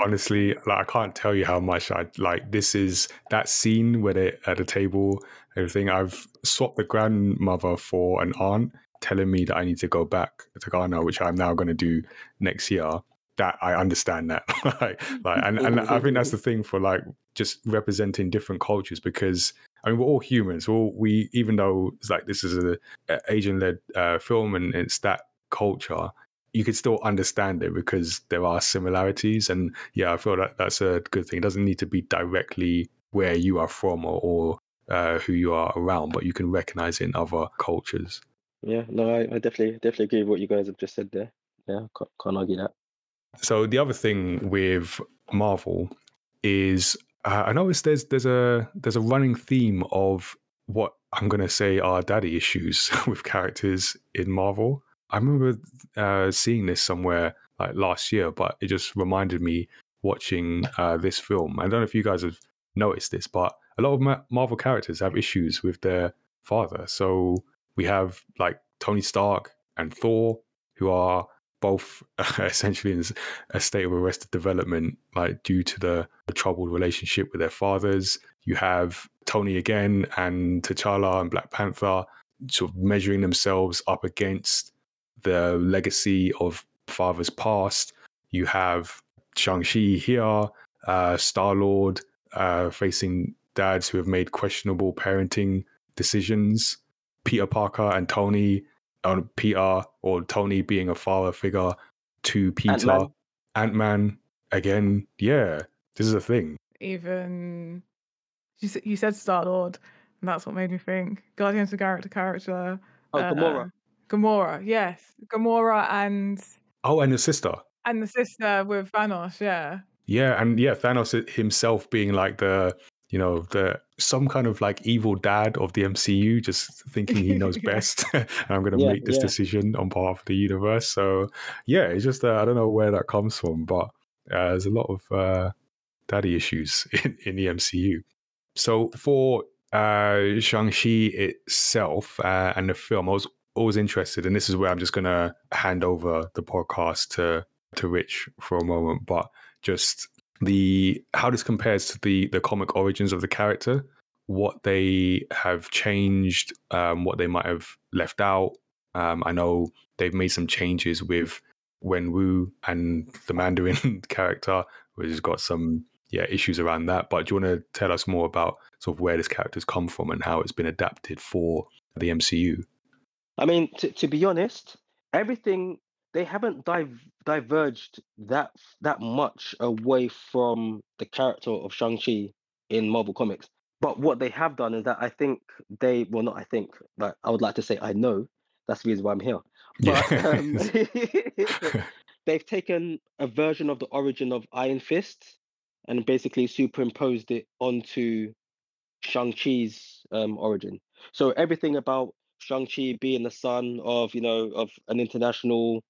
Honestly, like I can't tell you how much I like this is that scene where they're at the table, everything. I've swapped the grandmother for an aunt telling me that I need to go back to Ghana, which I'm now gonna do next year. That I understand that. [LAUGHS] like, like and, and I think that's the thing for like just representing different cultures because I mean, we're all humans. We're all, we, even though it's like this is a, a Asian-led uh, film and it's that culture, you could still understand it because there are similarities. And yeah, I feel that that's a good thing. It doesn't need to be directly where you are from or, or uh, who you are around, but you can recognize it in other cultures. Yeah, no, I, I definitely definitely agree with what you guys have just said there. Yeah, can't, can't argue that. So the other thing with Marvel is uh, I noticed there's there's a there's a running theme of what I'm gonna say are daddy issues [LAUGHS] with characters in Marvel. I remember uh, seeing this somewhere like last year, but it just reminded me watching uh, this film. I don't know if you guys have noticed this, but a lot of Marvel characters have issues with their father. So we have like Tony Stark and Thor, who are both [LAUGHS] essentially in a state of arrested development, like due to the, the, troubled relationship with their fathers. You have Tony again and T'Challa and Black Panther sort of measuring themselves up against the legacy of fathers past. You have Shang-Chi here, uh, Star Lord uh, facing dads who have made questionable parenting decisions. Peter Parker and Tony uh, Peter or Tony being a father figure to Peter. Ant Man again. Yeah, this is a thing. Even you, you said Star Lord, and that's what made me think Guardians of Character character. Oh, uh, Gamora. Gamora, yes, Gamora and. Oh, and the sister. And the sister with Thanos, yeah. Yeah, and yeah, Thanos himself being like the you know, the some kind of like evil dad of the MCU, just thinking he knows [LAUGHS] best, and [LAUGHS] I'm going to yeah, make this yeah. decision on behalf of the universe. So yeah, it's just uh, I don't know where that comes from, but uh, there's a lot of uh, daddy issues [LAUGHS] in, in the MCU. So for uh, Shang-Chi itself uh, and the film, I was always interested, and this is where I'm just going to hand over the podcast to to Rich for a moment, but just the how this compares to the the comic origins of the character, what they have changed, um, what they might have left out. Um, I know they've made some changes with Wenwu and the Mandarin [LAUGHS] character, which has got some yeah issues around that. But do you want to tell us more about sort of where this character's come from and how it's been adapted for the MCU? I mean, to, to be honest, everything they haven't div- diverged that that much away from the character of Shang-Chi in Marvel Comics. But what they have done is that I think they well not I think, but I would like to say I know. That's the reason why I'm here. But yeah. um, [LAUGHS] [LAUGHS] they've taken a version of the origin of Iron Fist and basically superimposed it onto Shang-Chi's um, origin. So everything about Shang-Chi being the son of, you know, of an international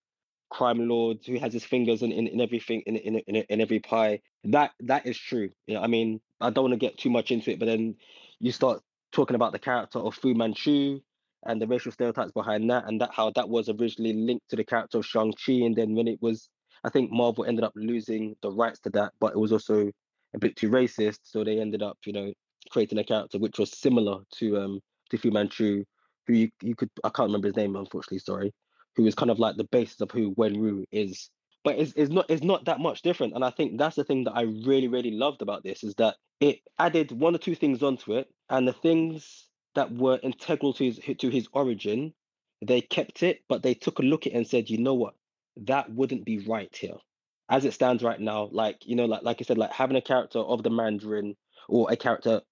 crime lord who has his fingers in, in, in everything in, in, in, in every pie. That that is true. You know, I mean, I don't want to get too much into it, but then you start talking about the character of Fu Manchu and the racial stereotypes behind that, and that how that was originally linked to the character of Shang Chi, and then when it was, I think Marvel ended up losing the rights to that, but it was also a bit too racist, so they ended up, you know, creating a character which was similar to um to Fu Manchu, who you, you could I can't remember his name unfortunately, sorry, who is kind of like the basis of who Wenwu is. But it's, it's not it's not that much different. And I think that's the thing that I really, really loved about this is that it added one or two things onto it. And the things that were integral to his to his origin, they kept it, but they took a look at it and said, you know what? That wouldn't be right here. As it stands right now, like, you know, like like I said, like having a character of the Mandarin or a character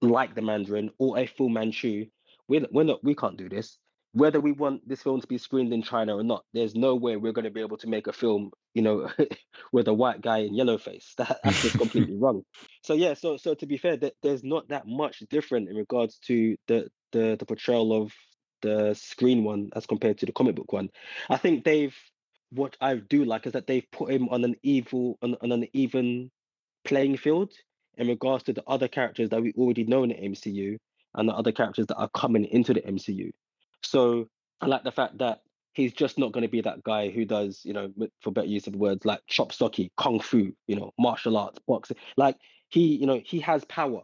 like the Mandarin or a Fu Manchu, we're, we're not we can't do this whether we want this film to be screened in China or not, there's no way we're going to be able to make a film, you know, [LAUGHS] with a white guy in yellow face. [LAUGHS] That, that's just [LAUGHS] completely wrong. So yeah, so so to be fair, that there's not that much different in regards to the the the portrayal of the screen one as compared to the comic book one. I think they've what I do like is that they've put him on an evil on, on an even playing field in regards to the other characters that we already know in the MCU and the other characters that are coming into the MCU. So I like the fact that he's just not going to be that guy who does, you know, for better use of words, like chop socky, kung fu, you know, martial arts, boxing. Like he, you know, he has power.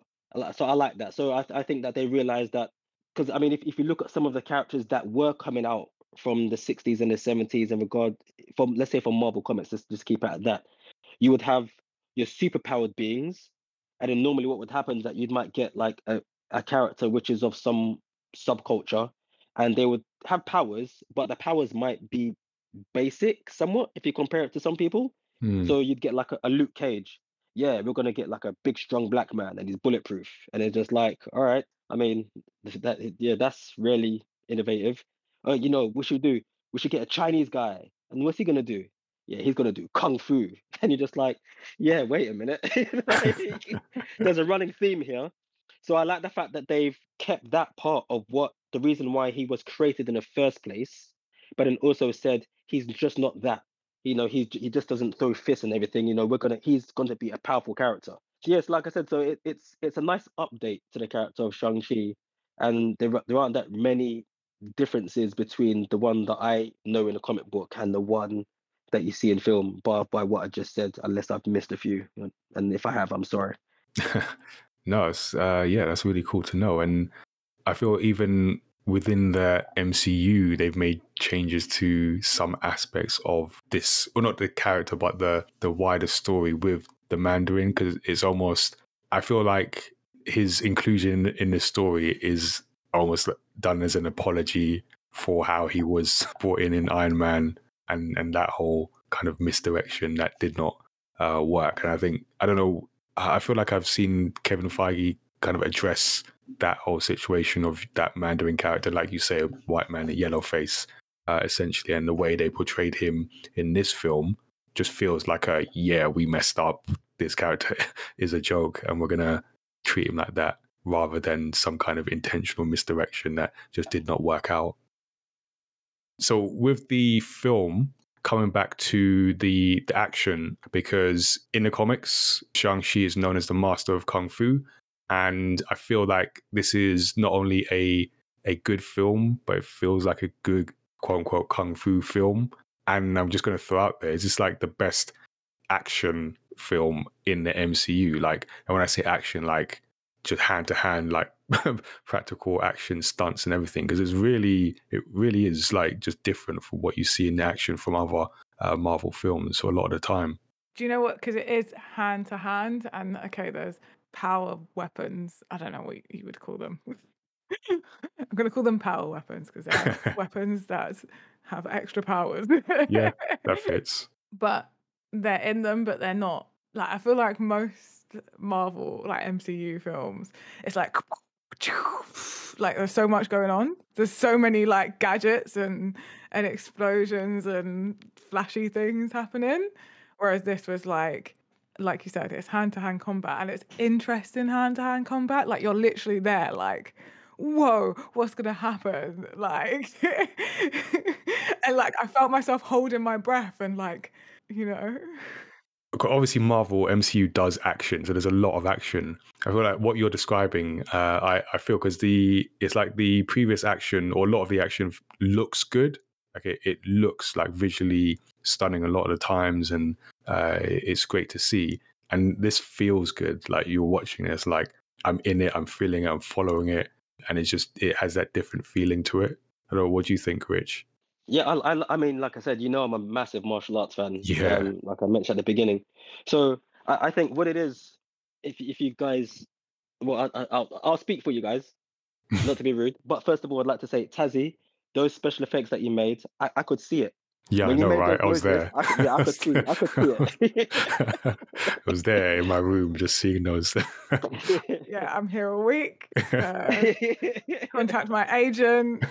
So I like that. So I, I think that they realized that because I mean, if, if you look at some of the characters that were coming out from the 60s and the 70s in regard from let's say from Marvel Comics, let's just keep it at that, you would have your superpowered beings. And then normally what would happen is that you might get like a, a character which is of some subculture and they would have powers, but the powers might be basic somewhat if you compare it to some people. Hmm. So you'd get like a, a Luke Cage. Yeah, we're gonna get like a big, strong black man, and he's bulletproof. And it's just like, all right. I mean, that yeah, that's really innovative. Oh, you know, we should do. We should get a Chinese guy, and what's he gonna do? Yeah, he's gonna do kung fu. [LAUGHS] And you're just like, yeah, wait a minute. [LAUGHS] Like, [LAUGHS] there's a running theme here. So I like the fact that they've kept that part of what the reason why he was created in the first place, but then also said he's just not that. You know, he he just doesn't throw fists and everything. You know, we're gonna he's gonna be a powerful character. So yes, like I said, so it, it's it's a nice update to the character of Shang Chi, and there there aren't that many differences between the one that I know in the comic book and the one that you see in film, bar by what I just said, unless I've missed a few. And if I have, I'm sorry. [LAUGHS] no, uh, yeah, that's really cool to know. And I feel even within the MCU, they've made changes to some aspects of this, or not the character, but the the wider story with the Mandarin, because it's almost. I feel like his inclusion in the story is almost done as an apology for how he was brought in in Iron Man and and that whole kind of misdirection that did not uh, work. And I think I don't know. I feel like I've seen Kevin Feige kind of address that whole situation of that Mandarin character, like you say, a white man, a yellow face, uh, essentially, and the way they portrayed him in this film just feels like a yeah, we messed up. This character [LAUGHS] is a joke, and we're gonna treat him like that rather than some kind of intentional misdirection that just did not work out. So with the film, coming back to the, the action, because in the comics, Shang-Chi is known as the master of Kung Fu. And I feel like this is not only a a good film, but it feels like a good quote unquote kung fu film. And I'm just gonna throw out there, it's just like the best action film in the MCU. Like and when I say action, like just hand to hand, like [LAUGHS] practical action stunts and everything because it's really it really is like just different from what you see in the action from other uh, Marvel films so a lot of the time. Do you know what? Because it is hand to hand, and okay, there's power weapons. I don't know what you would call them. [LAUGHS] I'm going to call them power weapons because they're [LAUGHS] weapons that have extra powers. yeah, that [LAUGHS] fits. But they're in them, but they're not. Like I feel like most Marvel, like MCU films, it's like [SNIFFS] like there's so much going on. There's so many like gadgets and and explosions and flashy things happening. Whereas this was like like you said, it's hand to hand combat and it's interesting hand to hand combat. Like you're literally there, like, whoa, what's gonna happen? [LAUGHS] Like [LAUGHS] and like I felt myself holding my breath and like, you know obviously Marvel MCU does action, so there's a lot of action. I feel like what you're describing, uh, I I feel because the it's like the previous action or a lot of the action looks good. Like it, it looks like visually stunning a lot of the times, and uh, it's great to see. And this feels good. Like you're watching this, like I'm in it, I'm feeling it, I'm following it, and it's just it has that different feeling to it. I don't know. What do you think, Rich? Yeah, I, I, I mean, like I said, you know, I'm a massive martial arts fan. Yeah. Um, like I mentioned at the beginning. So I, I think what it is, if if you guys, well, I, I'll I'll speak for you guys, not to be [LAUGHS] rude, but first of all, I'd like to say, Tazzy, those special effects that you made, I, I could see it. Yeah, When I know, right? I was there. I could, yeah, I could see, I could see it. [LAUGHS] I was there in my room just seeing those. [LAUGHS] yeah, I'm here all week. Uh, [LAUGHS] contact my agent.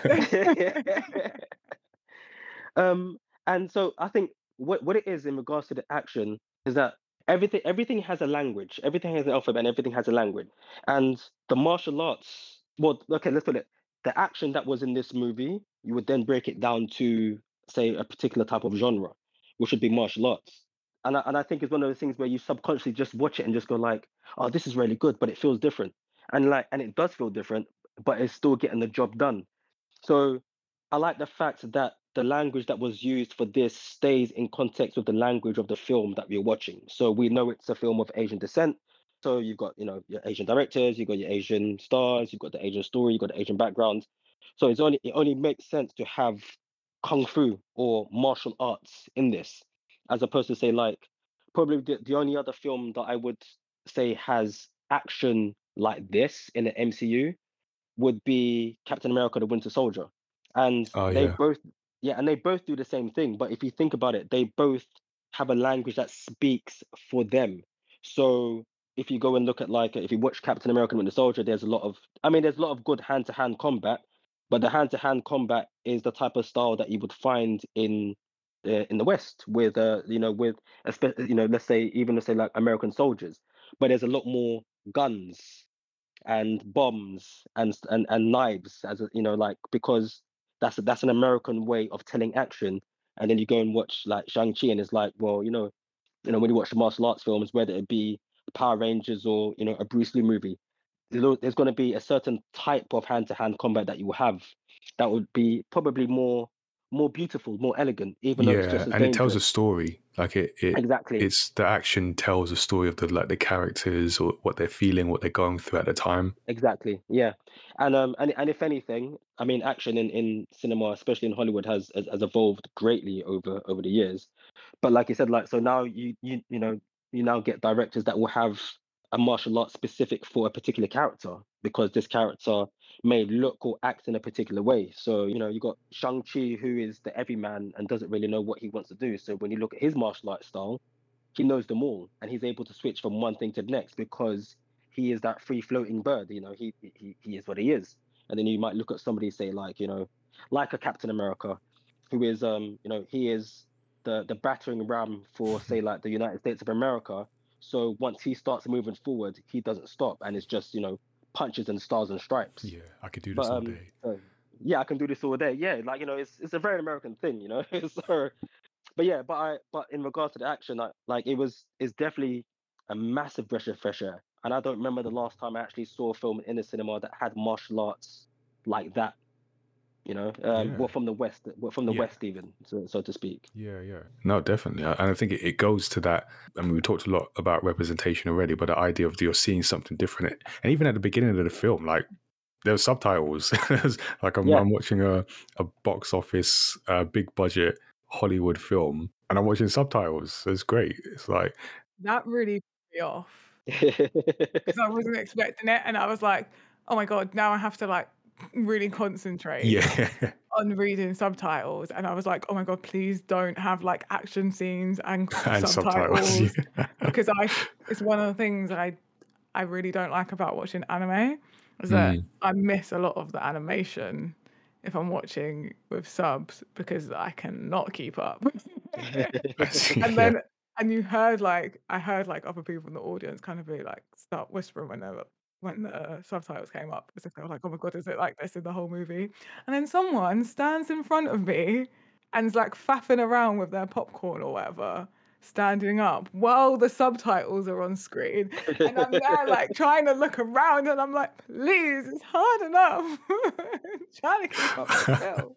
um, and so I think what what it is in regards to the action is that everything everything has a language, everything has an alphabet, and everything has a language. And the martial arts, well, okay, let's put it. The action that was in this movie, you would then break it down to say a particular type of genre, which would be martial arts. And I, and I think it's one of those things where you subconsciously just watch it and just go like, oh, this is really good, but it feels different. And like, and it does feel different, but it's still getting the job done. So I like the fact that the language that was used for this stays in context with the language of the film that we're watching. So we know it's a film of Asian descent. So you've got, you know, your Asian directors, you've got your Asian stars, you've got the Asian story, you've got the Asian background. So it's only it only makes sense to have kung fu or martial arts in this, as opposed to say like probably the, the only other film that I would say has action like this in the MCU would be Captain America: The Winter Soldier, and Oh, they yeah. both yeah, and they both do the same thing. But if you think about it, they both have a language that speaks for them. So if you go and look at like if you watch Captain America and the Soldier, there's a lot of I mean, there's a lot of good hand to hand combat, but the hand to hand combat is the type of style that you would find in the in the West with uh you know with you know let's say even let's say like American soldiers, but there's a lot more guns and bombs and and and knives as a, you know like because that's a, that's an American way of telling action. And then you go and watch like Shang Chi, and it's like, well, you know, you know when you watch the martial arts films, whether it be Power Rangers or you know a Bruce Lee movie, there's going to be a certain type of hand to hand combat that you will have that would be probably more more beautiful, more elegant, even though it's just as and it tells a story. Like it, it Exactly. it's the action tells a story of the like the characters or what they're feeling, what they're going through at the time. Exactly. Yeah. And um and and if anything, I mean action in, in cinema, especially in Hollywood, has, has has evolved greatly over over the years. But like you said, like so now you you you know, you now get directors that will have a martial art specific for a particular character because this character may look or act in a particular way. So, you know, you got Shang-Chi who is the everyman and doesn't really know what he wants to do. So when you look at his martial art style, he knows them all and he's able to switch from one thing to the next because he is that free floating bird, you know, he he he is what he is. And then you might look at somebody say like, you know, like a Captain America, who is um, you know, he is the the battering ram for say like the United States of America so once he starts moving forward, he doesn't stop, and it's just you know punches and stars and stripes. Yeah, I could do But this all um, day. so, yeah, I can do this all day. Yeah, like you know, it's it's a very American thing, you know. [LAUGHS] so, but yeah, but I but in regards to the action, I, like it was it's definitely a massive breath of fresh air. And I don't remember the last time I actually saw a film in the cinema that had martial arts like that. You know, um, Yeah. well from the west, well from the Yeah. west even, so, so to speak. Yeah, yeah. No, definitely. And I think it, it goes to that. I mean, we talked a lot about representation already, but the idea of you're seeing something different. And even at the beginning of the film, like there were subtitles. [LAUGHS] like I'm, Yeah. I'm watching a, a box office, uh, big budget Hollywood film, and I'm watching subtitles. It's great. It's like, That really put me off [LAUGHS] because I wasn't expecting it, and I was like, "Oh my god!" Now I have to like really concentrate yeah, on reading subtitles, and I was like, "Oh my god, please don't have like action scenes and, [LAUGHS] and subtitles." subtitles. yeah. because I it's one of the things I I really don't like about watching anime is that Mm. I miss a lot of the animation if I'm watching with subs because I cannot keep up. [LAUGHS] [LAUGHS] And yeah. then and you heard like I heard like other people in the audience kind of be like start whispering when they were when the subtitles came up as if they were like, oh my god, is it like this in the whole movie? And then someone stands in front of me and's like faffing around with their popcorn or whatever, standing up while the subtitles are on screen. And I'm there like [LAUGHS] trying to look around and I'm like, please, it's hard enough. [LAUGHS] trying to keep up myself.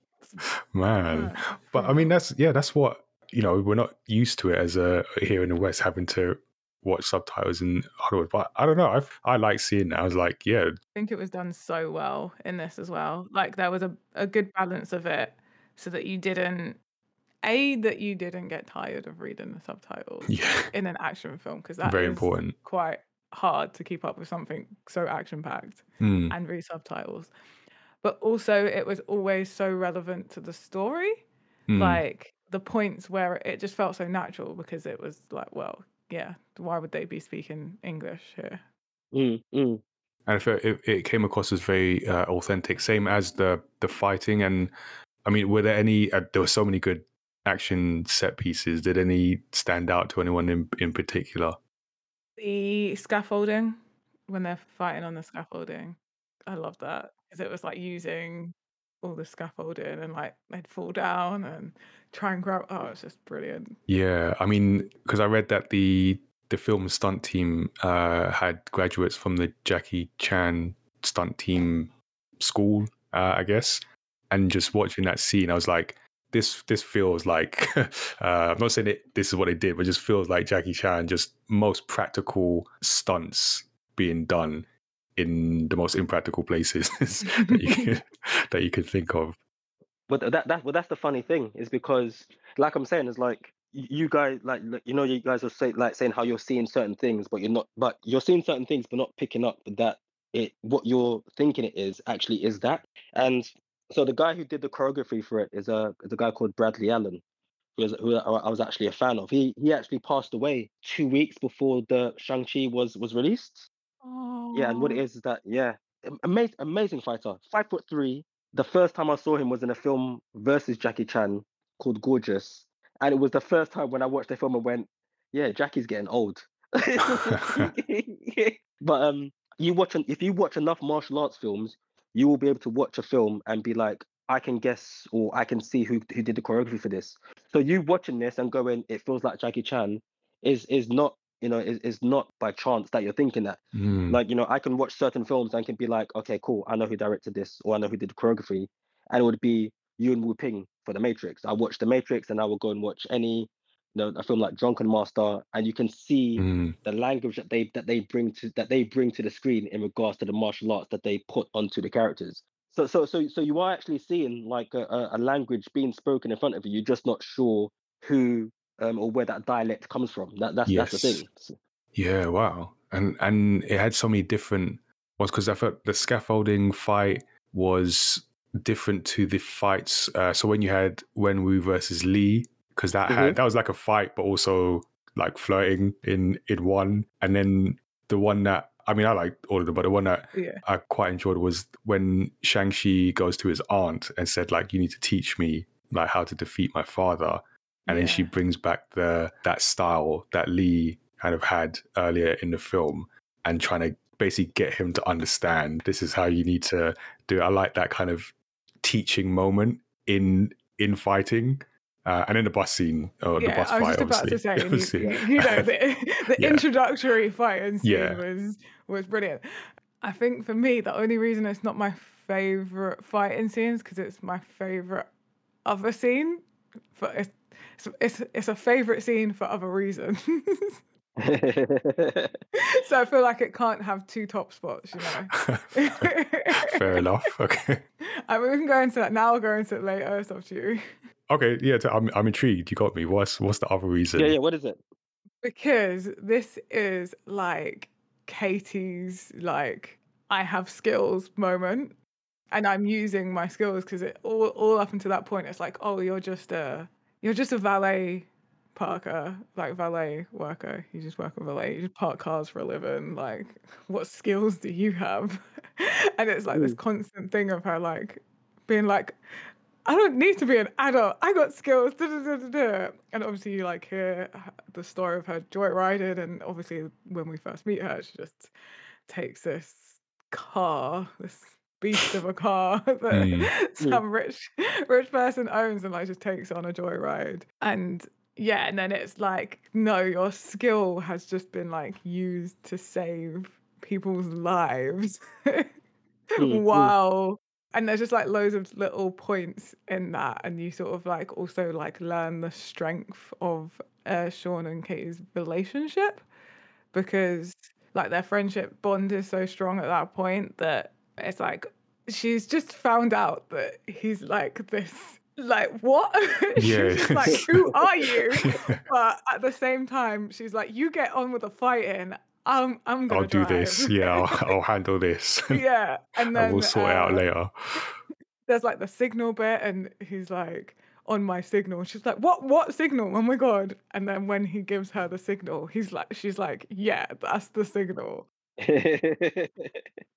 Man. But I mean, that's yeah, that's what you know. We're not used to it as a here in the West having to watch subtitles in Hollywood. But I don't know. I I like seeing that. I was like, yeah, I think it was done so well in this as well. Like there was a, a good balance of it so that you didn't a that you didn't get tired of reading the [LAUGHS] subtitles yeah, in an action film because that very important. quite hard to keep up with something so action packed Mm, and read subtitles. But also it was always so relevant to the story. mm. Like the points where it just felt so natural because it was like, well, yeah, why would they be speaking English here? Mm, mm. and I felt it, it came across as very uh, authentic. Same as the the fighting. And I mean, were there any? Uh, there were so many good action set pieces. Did any stand out to anyone in in particular? The scaffolding when they're fighting on the scaffolding. I love that because it was like using all the scaffolding and like they'd fall down and try and grab. Oh, it's just brilliant. Yeah, I mean, because I read that the the film stunt team uh, had graduates from the Jackie Chan stunt team school, uh, I guess, and just watching that scene, I was like, this this feels like [LAUGHS] uh, I'm not saying it, this is what they did, but just feels like Jackie Chan, just most practical stunts being done in the most impractical places [LAUGHS] that you [LAUGHS] could, that you could think of. But that that well, that's the funny thing is because, like I'm saying, is like you guys like like, you know you guys are say like saying how you're seeing certain things, but you're not. But you're seeing certain things, but not picking up that it what you're thinking it is actually is that. And So the guy who did the choreography for it is a is a guy called Bradley Allan, who, is, who I was actually a fan of. He he actually passed away two weeks before the Shang Chi was was released. Oh. Yeah, and what it is is that yeah, amazing amazing fighter, five foot three. The first time I saw him was in a film versus Jackie Chan called Gorgeous, and it was the first time when I watched the film and went, yeah, Jackie's getting old. [LAUGHS] [LAUGHS] but um, you watch an, if you watch enough martial arts films, you will be able to watch a film and be like, I can guess or I can see who who did the choreography for this. So you watching this and going, it feels like Jackie Chan, is is not you know is, is not by chance that you're thinking that. Mm. Like you know, I can watch certain films and can be like, okay, cool, I know who directed this or I know who did the choreography, and it would be Yuen Woo-ping for The Matrix. I watch The Matrix and I will go and watch any you know, a film like Drunken Master, and you can see Mm. the language that they that they bring to that they bring to the screen in regards to the martial arts that they put onto the characters. So so so so you are actually seeing like a, a a language being spoken in front of you. You're just not sure who um, or where that dialect comes from. That that's that's the thing. Yeah, wow. And and it had so many different was because I thought the scaffolding fight was different to the fights. Uh, so when you had Wenwu versus Li, because that Mhm. had that was like a fight, but also like flirting in in one. And then the one that I mean, I liked all of them, but the one that Yeah. I quite enjoyed was when Shang-Chi goes to his aunt and said, like, you need to teach me like how to defeat my father. And then she brings back the that style that Li kind of had earlier in the film and trying to basically get him to understand this is how you need to do it. I like that kind of teaching moment in in fighting. Uh, and in the bus scene or the bus fight, I was fight, just about to say, [LAUGHS] you, you- know, the, [LAUGHS] the Yeah. introductory fighting scene Yeah. was was brilliant. I think for me, the only reason it's not my favorite fighting scenes because it's my favorite other scene. For it's, it's it's it's a favorite scene for other reasons. [LAUGHS] so I feel like it can't have two top spots, you know. [LAUGHS] Fair enough. [LAUGHS] Okay. I mean, we can go into that now. I'll go into it later. It's up to you. Okay. Yeah. t- I'm I'm intrigued. You got me. What's what's the other reason? yeah, yeah. What is it? because this is like Katie's like I have skills moment and I'm using my skills because it all all up until that point it's like oh you're just a you're just a valet parker like valet worker you just work with valet you just park cars for a living like what skills do you have [LAUGHS] and it's like this Mm. constant thing of her like being like I don't need to be an adult. I got skills. da, da, da, da, da." And obviously, you like hear the story of her joyriding, and obviously, when we first meet her, she just takes this car, this beast of a car [LAUGHS] that [LAUGHS] Mm. some rich rich person owns, and like just takes on a joyride. And yeah, and then it's like, no, your skill has just been like used to save people's lives. [LAUGHS] mm. wow and there's just like loads of little points in that and you sort of like also like learn the strength of uh, sean and katie's relationship because like their friendship bond is so strong at that point that it's like she's just found out that he's like this like what [LAUGHS] Yeah. she's like [LAUGHS] who are you but at the same time she's like you get on with the fighting i'm i'm gonna I'll do drive." this. Yeah, I'll, I'll handle this. [LAUGHS] yeah and then we'll sort it out uh, later. there's like the signal bit and he's like on my signal she's like what what signal oh my god and then when he gives her the signal he's like she's like yeah that's the signal [LAUGHS]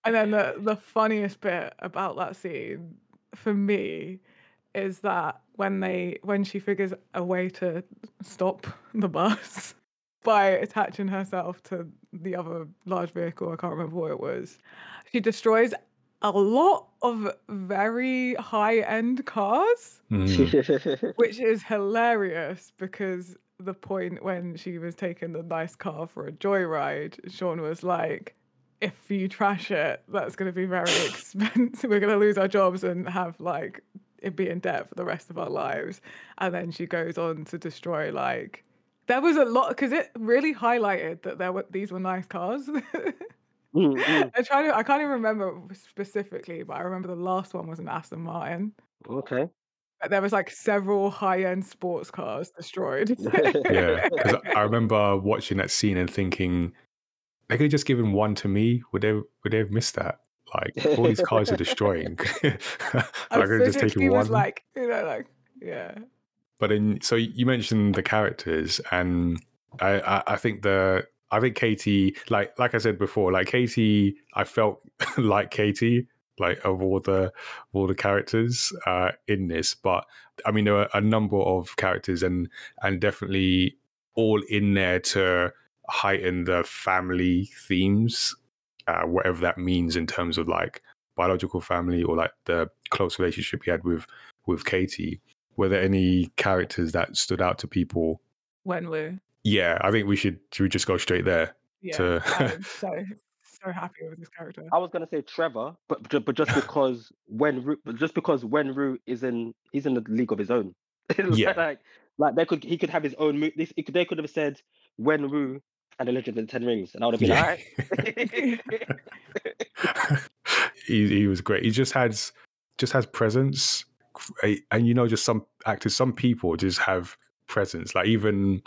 and then the the funniest bit about that scene for me is that when they when she figures a way to stop the bus [LAUGHS] by attaching herself to the other large vehicle i can't remember what it was she destroys a lot of very high end cars [LAUGHS] Mm. which is hilarious because the point when she was taking the nice car for a joyride, Sean was like, if you trash it, that's going to be very [LAUGHS] expensive. We're going to lose our jobs and have like it be in debt for the rest of our lives. And then she goes on to destroy like there was a lot because it really highlighted that there were these were nice cars. [LAUGHS] Mm, mm. I try to I can't even remember specifically, but I remember the last one was an Aston Martin. Okay. But there was like several high-end sports cars destroyed. [LAUGHS] yeah, because I [LAUGHS] remember watching that scene and thinking they could have just given one to me. Would they? Would they have missed that? Like all these cars are [LAUGHS] destroying. like I I could just physically taken one. like, you know, like, yeah. But then, so you mentioned the characters, and I, I, I think the, I think Katie, like, like I said before, like Katie, I felt like Katie, like of all the, of all the characters uh, in this. But I mean, there are a number of characters, and and definitely all in there to heighten the family themes, uh, whatever that means in terms of like biological family or like the close relationship he had with with Katie were there any characters that stood out to people? When we're, Yeah, I think we should should we just go straight there. yeah, To- I'm [LAUGHS] so, so happy with this character. I was gonna say Trevor, but but just [LAUGHS] because when Ru- just because Wenwu is in he's in the league of his own. [LAUGHS] Yeah. like like they could he could have his own mo- this they could have said Wenwu and the Legend of the Ten Rings, and I would have been Yeah. like, alright. [LAUGHS] he he was great. He just has just has presence, and you know, just some actors, some people just have presence. Like even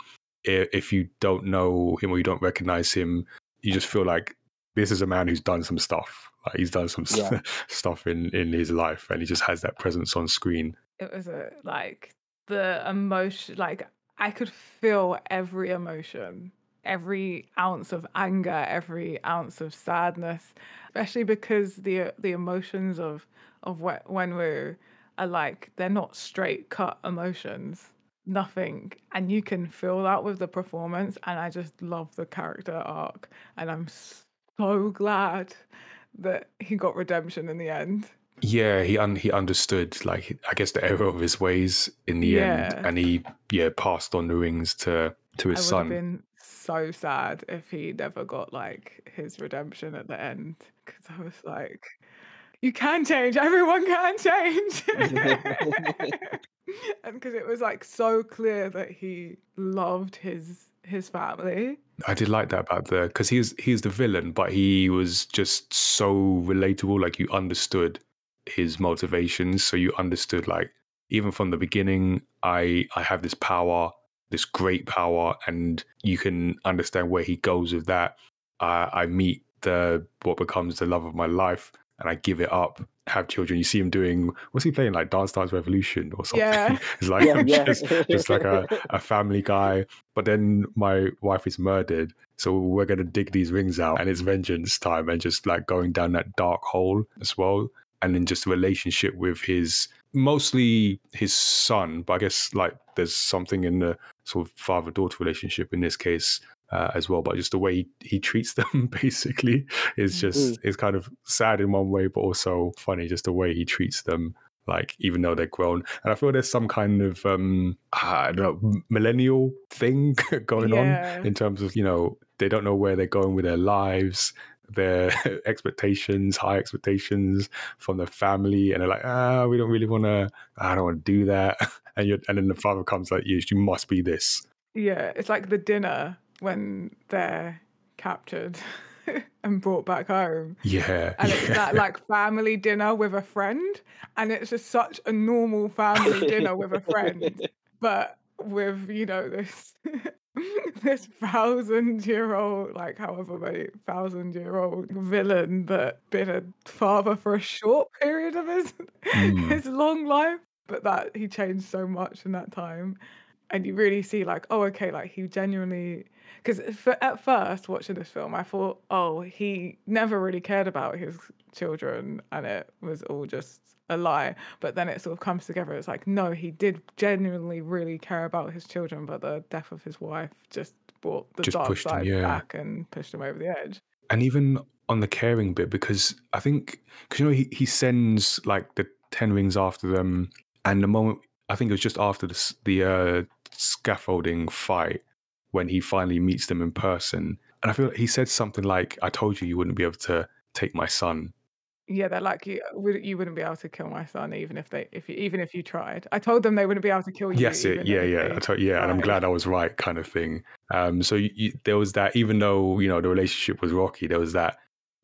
if you don't know him or you don't recognize him, you just feel like this is a man who's done some stuff. Like he's done some s- Yeah. [LAUGHS] stuff in in his life, and he just has that presence on screen. it was a like the emotion like i could feel every emotion every ounce of anger every ounce of sadness especially because the the emotions of of wh- when we're are like they're not straight cut emotions nothing and you can feel that with the performance and i just love the character arc and i'm so glad that he got redemption in the end Yeah, he un- he understood like I guess the error of his ways in the end, and he yeah passed on the rings to to his I would son. have been so sad if he never got like his redemption at the end because I was like, you can change, everyone can change. [LAUGHS] [LAUGHS] and because it was like so clear that he loved his his family. I did like that about the because he's he's the villain, but he was just so relatable. Like you understood his motivations, so you understood like even from the beginning, I I have this power, this great power, and you can understand where he goes with that. Uh, I meet the what becomes the love of my life, and I give it up. Have children. You see him doing what's he playing like Dance Dance Revolution or something? Yeah. [LAUGHS] it's like Yeah, I'm yeah. just just like a, [LAUGHS] a family guy. But then my wife is murdered. So we're going to dig these rings out and it's vengeance time and just like going down that dark hole as well. And then just the relationship with his, mostly his son, but I guess like there's something in the sort of father daughter relationship in this case uh, as well. But just the way he, he treats them [LAUGHS] basically is just, is kind of sad in one way, but also funny, just the way he treats them like even though they're grown and i feel there's some kind of um i don't know millennial thing [LAUGHS] going Yeah. on in terms of you know they don't know where they're going with their lives their [LAUGHS] expectations high expectations from their family and they're like ah we don't really want to i don't want to do that and you and then the father comes like you you must be this Yeah, it's like the dinner when they're captured [LAUGHS] and brought back home. yeah and it's yeah. that like family dinner with a friend and it's just such a normal family [LAUGHS] dinner with a friend but with you know this [LAUGHS] this thousand year old like however many thousand year old villain that been a father for a short period of his Mm. his long life but that he changed so much in that time and you really see like oh okay like he genuinely because at first watching this film i thought oh he never really cared about his children and it was all just a lie but then it sort of comes together it's like no he did genuinely really care about his children but the death of his wife just brought the Just dark pushed him, side yeah. back and pushed him over the edge and even on the caring bit because i think because you know he, he sends like the 10 rings after them and the moment i think it was just after the, the uh, scaffolding fight when he finally meets them in person. And i feel like he said something like i told you you wouldn't be able to take my son. Yeah they're like you, you wouldn't be able to kill my son even if they if you, even if you tried. I told them they wouldn't be able to kill you yes it, yeah yeah. I told, yeah and i'm glad i was right kind of thing. Um so you, you, there was that even though you know the relationship was rocky there was that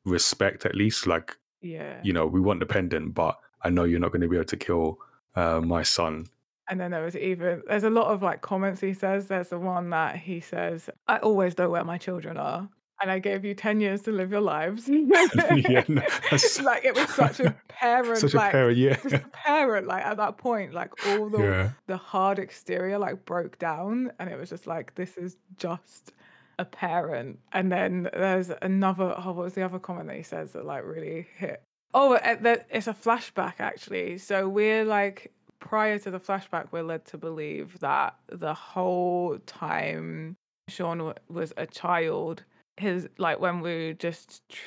respect at least like yeah. you know we want the pendant but i know you're not going to be able to kill uh, my son And then there was even there's a lot of like comments he says. There's the one that he says, "I always know where my children are," and I gave you 10 years to live your lives. [LAUGHS] yeah, no, [LAUGHS] [LAUGHS] like it was such a parent, such a like parent. Yeah, just a parent, like at that point, like all the yeah, the hard exterior like broke down, and it was just like this is just a parent. And then there's another. Oh, what was the other comment that he says that like really hit? Oh, uh, it's a flashback actually. So we're like prior to the flashback, we're led to believe that the whole time Shaun w- was a child, his like when we just tr-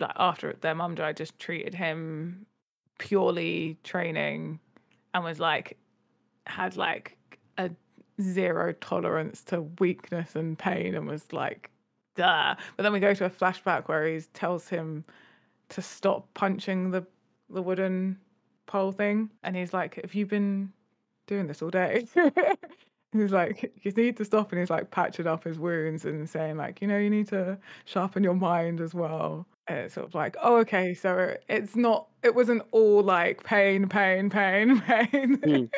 like after their mum died, just treated him purely training and was like had like a zero tolerance to weakness and pain and was like duh. But then we go to a flashback where he tells him to stop punching the the wooden pole thing and he's like, Have you been doing this all day? [LAUGHS] he's like, You need to stop and he's like patching up his wounds and saying like, you know, you need to sharpen your mind as well. And it's sort of like, oh okay, so it's not it wasn't all like pain, pain, pain, [LAUGHS] pain. Mm.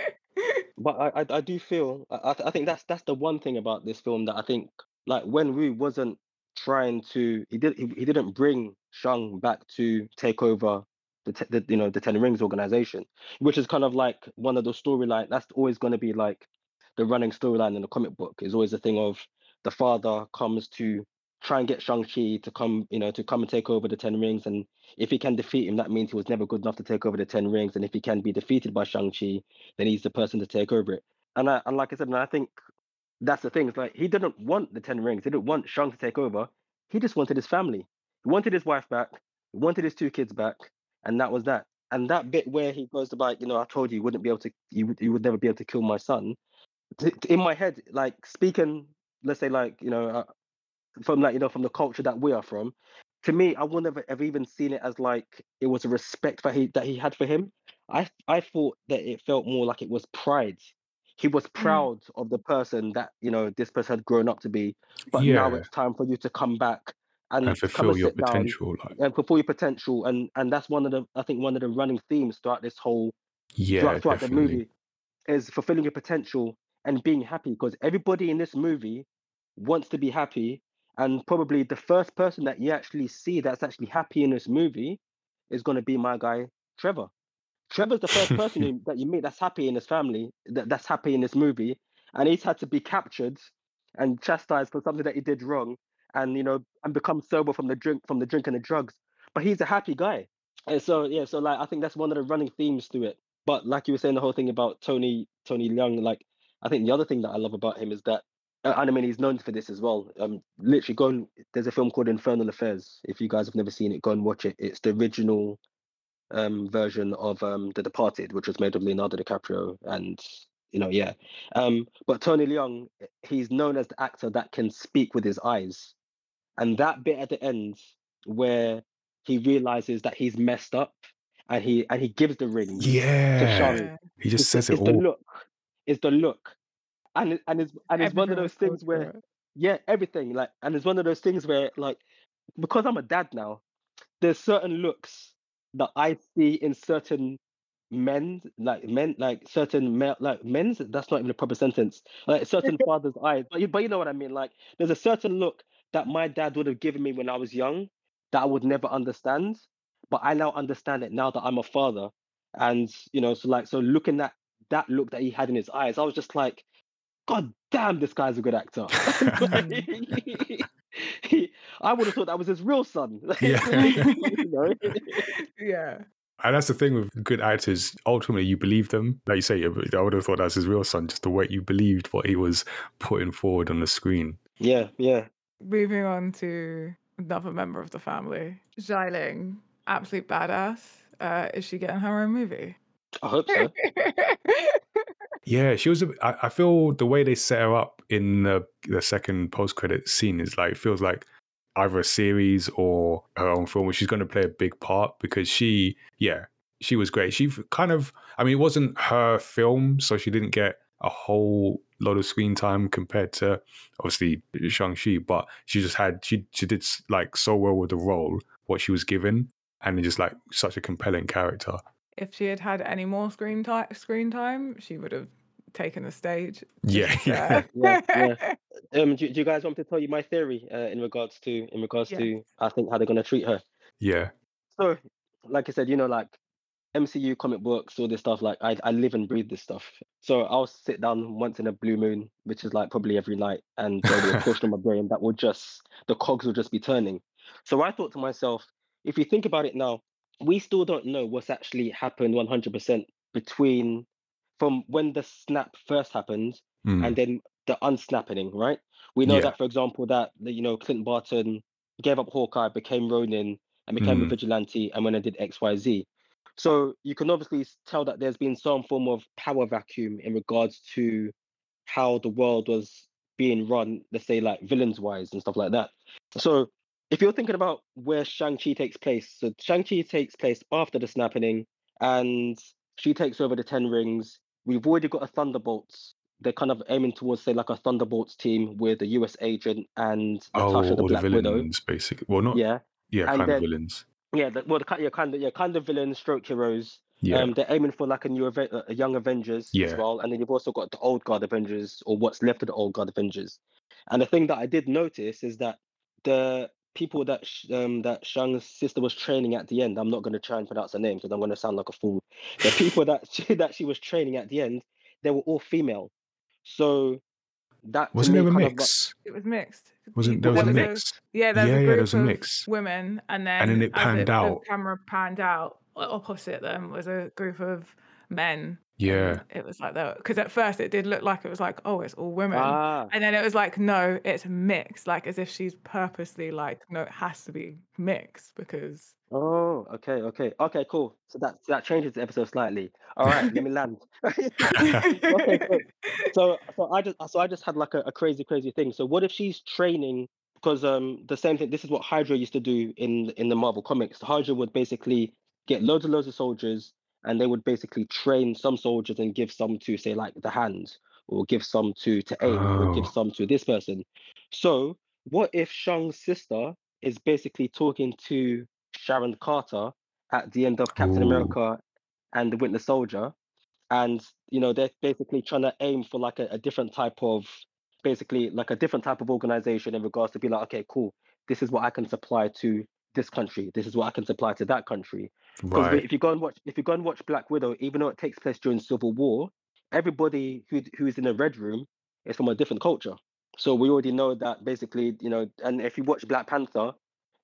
But I, I, I do feel I, I I think that's that's the one thing about this film that I think like Wenwu wasn't trying to he did he, he didn't bring Shang back to take over the, the you know the Ten Rings organization, which is kind of like one of the storyline that's always going to be like the running storyline in the comic book is always the thing of the father comes to try and get Shang-Chi to come, you know, to come and take over the Ten Rings. And if he can defeat him, that means he was never good enough to take over the Ten Rings. And if he can be defeated by Shang-Chi, then he's the person to take over it. And I, and like I said, and I think that's the thing. It's like he didn't want the Ten Rings. He didn't want Shang to take over. He just wanted his family. He wanted his wife back. He wanted his two kids back, and that was that. And that bit where he goes about, you know, I told you you wouldn't be able to, you would, you would never be able to kill my son. In my head, like speaking, let's say, like you know, uh, from like you know, from the culture that we are from, to me, I wouldn't have, have even seen it as like it was a respect that he that he had for him. I I thought that it felt more like it was pride. He was Mm. proud of the person that you know this person had grown up to be, but now it's time for you to come back and fulfill your down potential. Like, and fulfill your potential. And and that's one of the I think one of the running themes throughout this whole yeah, throughout, throughout the movie is fulfilling your potential and being happy because everybody in this movie wants to be happy and probably the first person that you actually see that's actually happy in this movie is going to be my guy trevor trevor's the first person [LAUGHS] who, that you meet that's happy in his family that, that's happy in this movie and he's had to be captured and chastised for something that he did wrong and you know and become sober from the drink from the drink and the drugs but he's a happy guy and so yeah so like i think that's one of the running themes to it but like you were saying the whole thing about tony tony Leung, like i think the other thing that i love about him is that uh, and I mean he's known for this as well. Um, literally, go and there's a film called Infernal Affairs. If you guys have never seen it, go and watch it. It's the original um version of um The Departed, which was made with Leonardo DiCaprio, and you know, yeah. Um, but Tony Leung, he's known as the actor that can speak with his eyes, and that bit at the end where he realizes that he's messed up, and he and he gives the ring Yeah, Shang. Yeah. he just It's the, says it it's the look, it's the look, and and it's and it's one of those things where yeah, everything like, and it's one of those things where like because I'm a dad now, there's certain looks that I see in certain men, like men, like certain male, like men's. That's not even a proper sentence. Like certain [LAUGHS] fathers' eyes, but you, but you know what I mean. Like there's a certain look that my dad would have given me when I was young that I would never understand, but I now understand it now that I'm a father, and you know, so like so looking at that look that he had in his eyes, I was just like, God damn, this guy's a good actor. [LAUGHS] He- [LAUGHS] I would have thought that was his real son. [LAUGHS] Yeah. you know? yeah. And that's the thing with good actors. Ultimately, you believe them. Like you say, I would have thought that's his real son, just the way you believed what he was putting forward on the screen. Yeah, yeah. Moving on to another member of the family, Xialing, absolute badass. Uh, is she getting her own movie? I hope so. [LAUGHS] Yeah, she was. A, I, I feel the way they set her up in the the second post credit scene is like feels like either a series or her own film where she's going to play a big part because she, yeah, she was great. She kind of, I mean, it wasn't her film, so she didn't get a whole lot of screen time compared to obviously Shang Chi, but she just had she she did like so well with the role what she was given, and just like such a compelling character. if she had had any more screen time, screen time, she would have taken the stage. [LAUGHS] Yeah, yeah. Yeah, [LAUGHS] yeah. Um, do, do you guys want me to tell you my theory uh, in regards to in regards Yes. to I think how they're gonna treat her? Yeah. So, like I said, you know, like MCU comic books, all this stuff. Like I, I live and breathe this stuff. So I'll sit down once in a blue moon, which is like probably every night, and there'll be a [LAUGHS] portion of my brain that will just the cogs will just be turning. So I thought to myself, if you think about it now, we still don't know what's actually happened 100% between from when the snap first happened Mm. and then the unsnapping, right? We know Yeah. that, for example, that you know Clint Barton gave up Hawkeye, became Ronin, and became a Mm. vigilante, and when I did X, Y, Z. So you can obviously tell that there's been some form of power vacuum in regards to how the world was being run, let's say like villains wise and stuff like that. So if you're thinking about where Shang-Chi takes place, so Shang-Chi takes place after the snapping, and she takes over the Ten Rings. We've already got a Thunderbolts. They're kind of aiming towards, say, like a Thunderbolts team with a US agent and Oh, the all the Black Widow. villains, basically. Well, not yeah, Yeah, and kind of villains. Yeah, the, well, the, ki- yeah, kind of, yeah, kind of villains, stroke heroes. Yeah. Um, they're aiming for like a new Aven- a young Avengers as well, and then you've also got the old guard Avengers or what's left of the old guard Avengers. And the thing that I did notice is that the people that um that Shang's sister was training at the end, I'm not going to try and pronounce her name because I'm going to sound like a fool. The people that [LAUGHS] she, that she was training at the end, they were all female. So that Wasn't me there a kind of? It was mixed. Wasn't People- there was a there mix? yeah, there was Yeah, a yeah, there was a mix. women, and then and then it panned the out. camera panned out opposite them was a group of men. Yeah. and it was like that because at first it did look like it was like oh it's all women, ah, and then it was like no it's mixed, like as if she's purposely like no it has to be mixed because Oh, okay, okay, okay, cool. So that that changes the episode slightly. All right, let me land. [LAUGHS] okay, cool. So so I just so I just had like a, a crazy crazy thing. So what if she's training because um the same thing. This is what Hydra used to do in in the Marvel comics. Hydra would basically get loads and loads of soldiers, and they would basically train some soldiers and give some to say like the hands, or give some to to aim, or give Oh. some to this person. So what if Shang's sister is basically talking to Sharon Carter at the end of Captain Ooh. America and the Winter Soldier, and you know they're basically trying to aim for like a, a different type of basically like a different type of organization in regards to be like okay cool this is what I can supply to this country this is what I can supply to that country because Right. if you go and watch if you go and watch Black Widow even though it takes place during Civil War everybody who who's in the red room is from a different culture so we already know that basically you know and if you watch Black Panther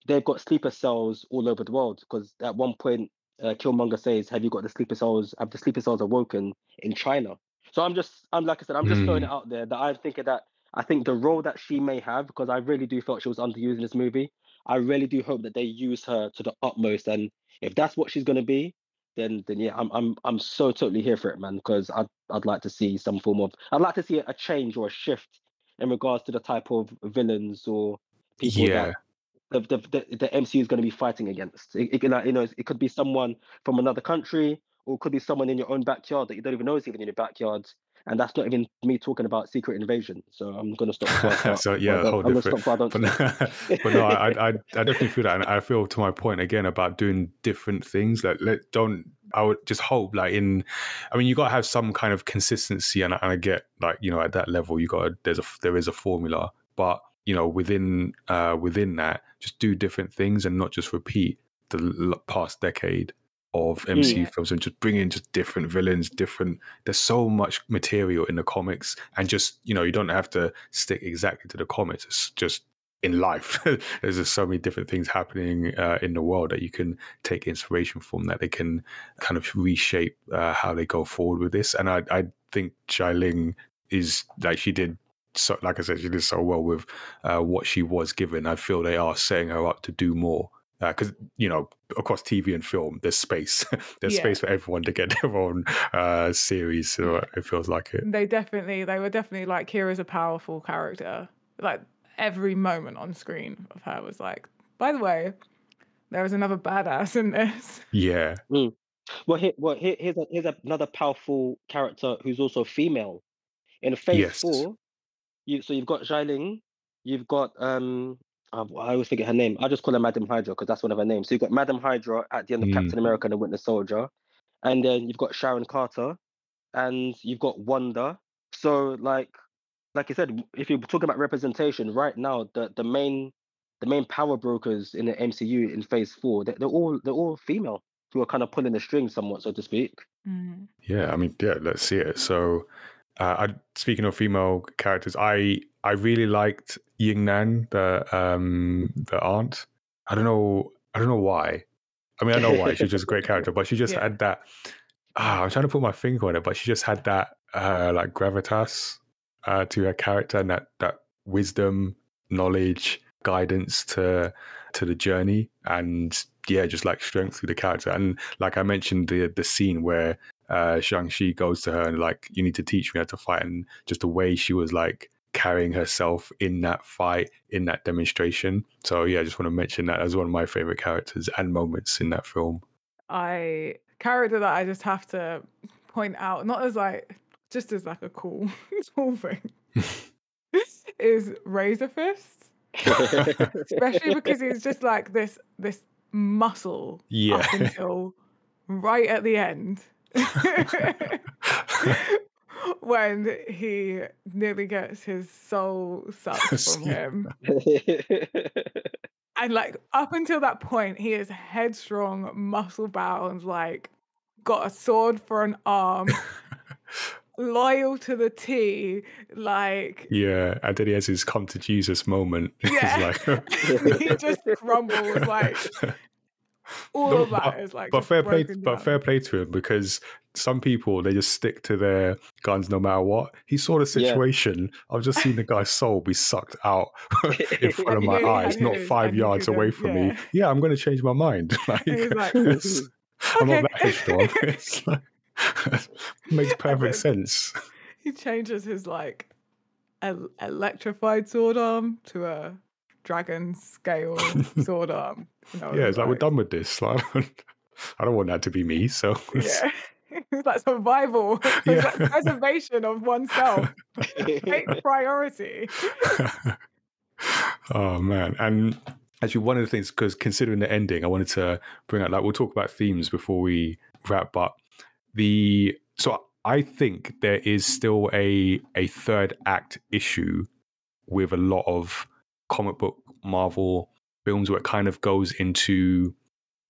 they've got sleeper cells all over the world because at one point uh, Killmonger says, "Have you got the sleeper cells? Have the sleeper cells awoken in China?" So I'm just, I'm like I said, I'm just throwing Mm. it out there that I'm thinking that I think the role that she may have, because I really do felt she was underused in this movie. I really do hope that they use her to the utmost, and if that's what she's going to be, then then yeah, I'm I'm I'm so totally here for it, man. Because I'd I'd like to see some form of, I'd like to see a change or a shift in regards to the type of villains or people Yeah. that the the, the, the MCU is going to be fighting against. It, it, you know, it could be someone from another country, or it could be someone in your own backyard that you don't even know is even in your backyard. And that's not even me talking about Secret Invasion. So I'm going [LAUGHS] to stop. before I start. so yeah, whole I'm to different. stop before I don't But no, but no I, I, I definitely feel that, and I feel to my point again about doing different things. Like, let don't. I would just hope, like in, I mean, you got to have some kind of consistency, and, I- and I get like you know at that level, you got there's a there is a formula, but you know within uh within that, just do different things and not just repeat the past decade of MCU Yeah. films and just bring in just different villains, different. There's so much material in the comics, and just you know you don't have to stick exactly to the comics. It's just in life. [LAUGHS] There's just so many different things happening uh, in the world that you can take inspiration from. That they can kind of reshape uh, how they go forward with this. And I, I think Xialing is like she did. So, like I said, she did so well with uh, what she was given. I feel they are setting her up to do more because you know across TV and film, there's space. [LAUGHS] there's Yeah. space for everyone to get [LAUGHS] their own uh, series. So it feels like it. they definitely they were definitely like Kira's a powerful character. Like every moment on screen of her was like, by the way, there was another badass in this. Yeah, Well, here, well, here, here's a, here's another powerful character who's also female. In Phase Yes. Four, you so you've got Xialing, you've got um, uh, I always forget her name. I just call her Madam Hydra because that's one of her names. So you've got Madam Hydra at the end of Mm. Captain America and the Winter Soldier, and then you've got Sharon Carter, and you've got Wanda. So like, like I said, if you're talking about representation right now, the the main the main power brokers in the MCU in Phase Four, they, they're all they're all female who are kind of pulling the strings, somewhat, so to speak. Mm. Yeah, I mean, yeah, let's see it. So, uh, I, speaking of female characters, I I really liked Ying Nan, the um the aunt. I don't know, I don't know why. I mean, I know why. She's just a great character, but she [LAUGHS] just Yeah. had that. Ah, I'm trying to put my finger on it, but she just had that uh like gravitas uh to her character and that that wisdom, knowledge, guidance to to the journey, and yeah, just like strength through the character. And like I mentioned, the the scene where uh Shang-Chi goes to her and like, you need to teach me how to fight, and just the way she was like carrying herself in that fight, in that demonstration. So yeah, I just want to mention that as one of my favorite characters and moments in that film. I character that I just have to point out, not as like just as like a cool [LAUGHS] cool thing, [LAUGHS] is Razor Fist. Especially because he's just like this this muscle Yeah. up until right at the end. [LAUGHS] [LAUGHS] when he nearly gets his soul sucked [LAUGHS] from him. [LAUGHS] And like up until that point, he is headstrong, muscle bound, like got a sword for an arm, loyal to the T, like Yeah, and then he has his come to Jesus moment. Yeah. like- he just crumbles like all No, of that is like but fair play, broken but fair play to him because some people they just stick to their guns no matter what. He saw the Yeah. situation. I've just seen the guy's soul be sucked out [LAUGHS] [LAUGHS] in front of my nearly eyes, had not five yards away couldn't- from me. yeah. Yeah, I'm going to change my mind. [LAUGHS] Like, like, it's- I'm not that headstrong. It's like, makes perfect sense. he changes his like el- electrified sword arm to a dragon scale [LAUGHS] sword arm. Yeah, it's like we're done with this. [LAUGHS] Like, I don't want that to be me. So [LAUGHS] Yeah. It's like survival, it's Yeah. like preservation of oneself. Take priority. oh man and actually one of the things because considering the ending i wanted to bring up like we'll talk about themes before we wrap up the so i think there is still a a third act issue with a lot of comic book marvel films where it kind of goes into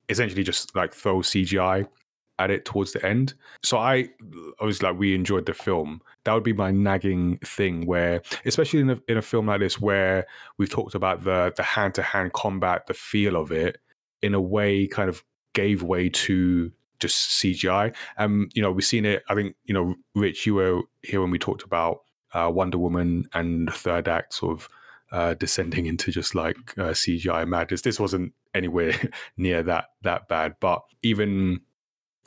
essentially just like throw cgi at it towards the end. So i I was like we enjoyed the film. That would be my nagging thing where especially in a, in a film like this where we've talked about the the hand to hand combat the feel of it in a way kind of gave way to just CGI um you know we've seen it I think you know Rich you were here when we talked about uh, Wonder Woman and third act sort of uh, descending into just like uh, CGI madness this wasn't anywhere [LAUGHS] near that that bad but even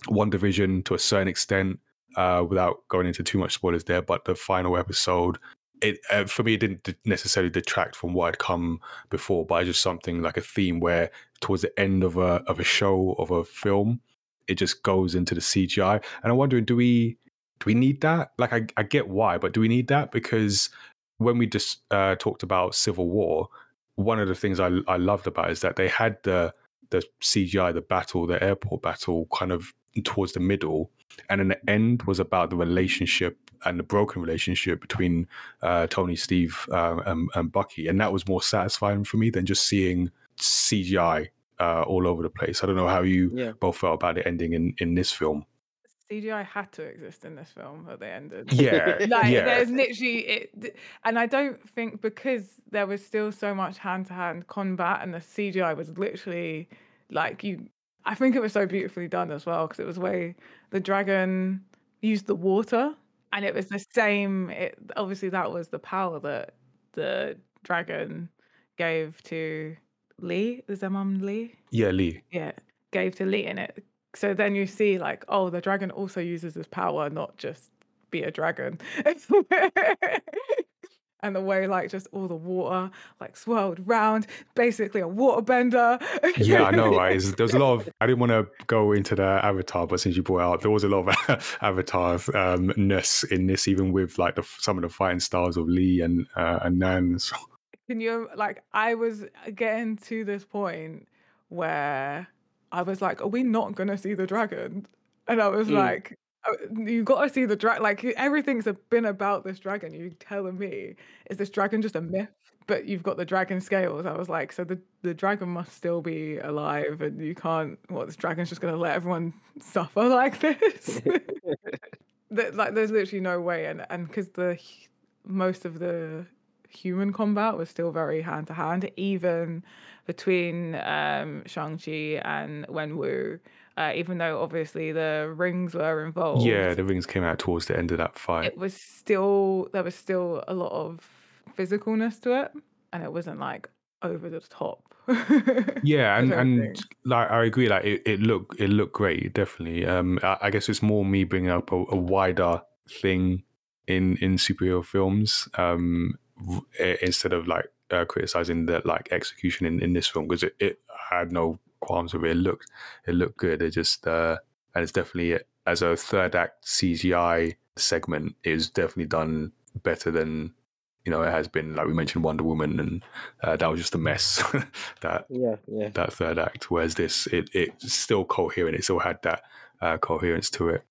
WandaVision to a certain extent uh, without going into too much spoilers there. But the final episode, it uh, for me, it didn't necessarily detract from what had come before, but it's just something like a theme where towards the end of a of a show of a film, it just goes into the CGI, and I'm wondering, do we do we need that? Like, I, I get why, but do we need that? Because when we just uh, talked about Civil War, one of the things I I loved about it is that they had the the CGI, the battle, the airport battle, kind of towards the middle, and then the end was about the relationship and the broken relationship between uh, Tony, Steve, um, and, and Bucky, and that was more satisfying for me than just seeing CGI uh, all over the place. I don't know how you Yeah. both felt about the ending in in this film. CGI had to exist in this film at the ended. Yeah, [LAUGHS] Like yeah, there's literally it, and I don't think because there was still so much hand to hand combat, and the CGI was literally like you. I think it was so beautifully done as well because it was way the dragon used the water, and it was the same. It obviously that was the power that the dragon gave to Li. Is their mum Li? yeah, Li. yeah, gave to Li in it. So then you see like, oh, the dragon also uses this power, not just be a dragon. [LAUGHS] and the way like just all the water like swirled round, basically a waterbender. Yeah, I know, right? [LAUGHS] It's- There's a lot of. I didn't want to go into the Avatar, but since you brought it out, there was a lot of [LAUGHS] Avatar um, ness in this, even with like the, some of the fighting styles of Li and uh, and Nan. So, Can you like I was getting to this point where I was like, are we not gonna see the dragon? And I was Mm. like, uh, you got to see the dragon. Like everything's been about this dragon. You telling me is this dragon just a myth? But you've got the dragon scales. I was like, so the the dragon must still be alive, and you can't. What this dragon's just gonna let everyone suffer [LAUGHS] like this? [LAUGHS] like, there's literally no way, and and because the most of the human combat was still very hand to hand, even between um, Shang-Chi and Wenwu. Uh, even though obviously the rings were involved. Yeah, the rings came out towards the end of that fight. It was still there was still a lot of physicalness to it, and it wasn't like over the top. [LAUGHS] yeah, and and like I agree, like it, it looked it looked great, definitely. Um, I, I guess it's more me bringing up a, a wider thing in in superhero films. Um, instead of like uh, criticizing the like execution in, in this film because it, it had no qualms with it. It looked it looked good. It just uh, and it's definitely as a third act CGI segment is definitely done better than you know it has been. Like we mentioned Wonder Woman, and uh, that was just a mess. [LAUGHS] that yeah, yeah. That third act. Whereas this, it it's still coherent. It still had that uh, coherence to it.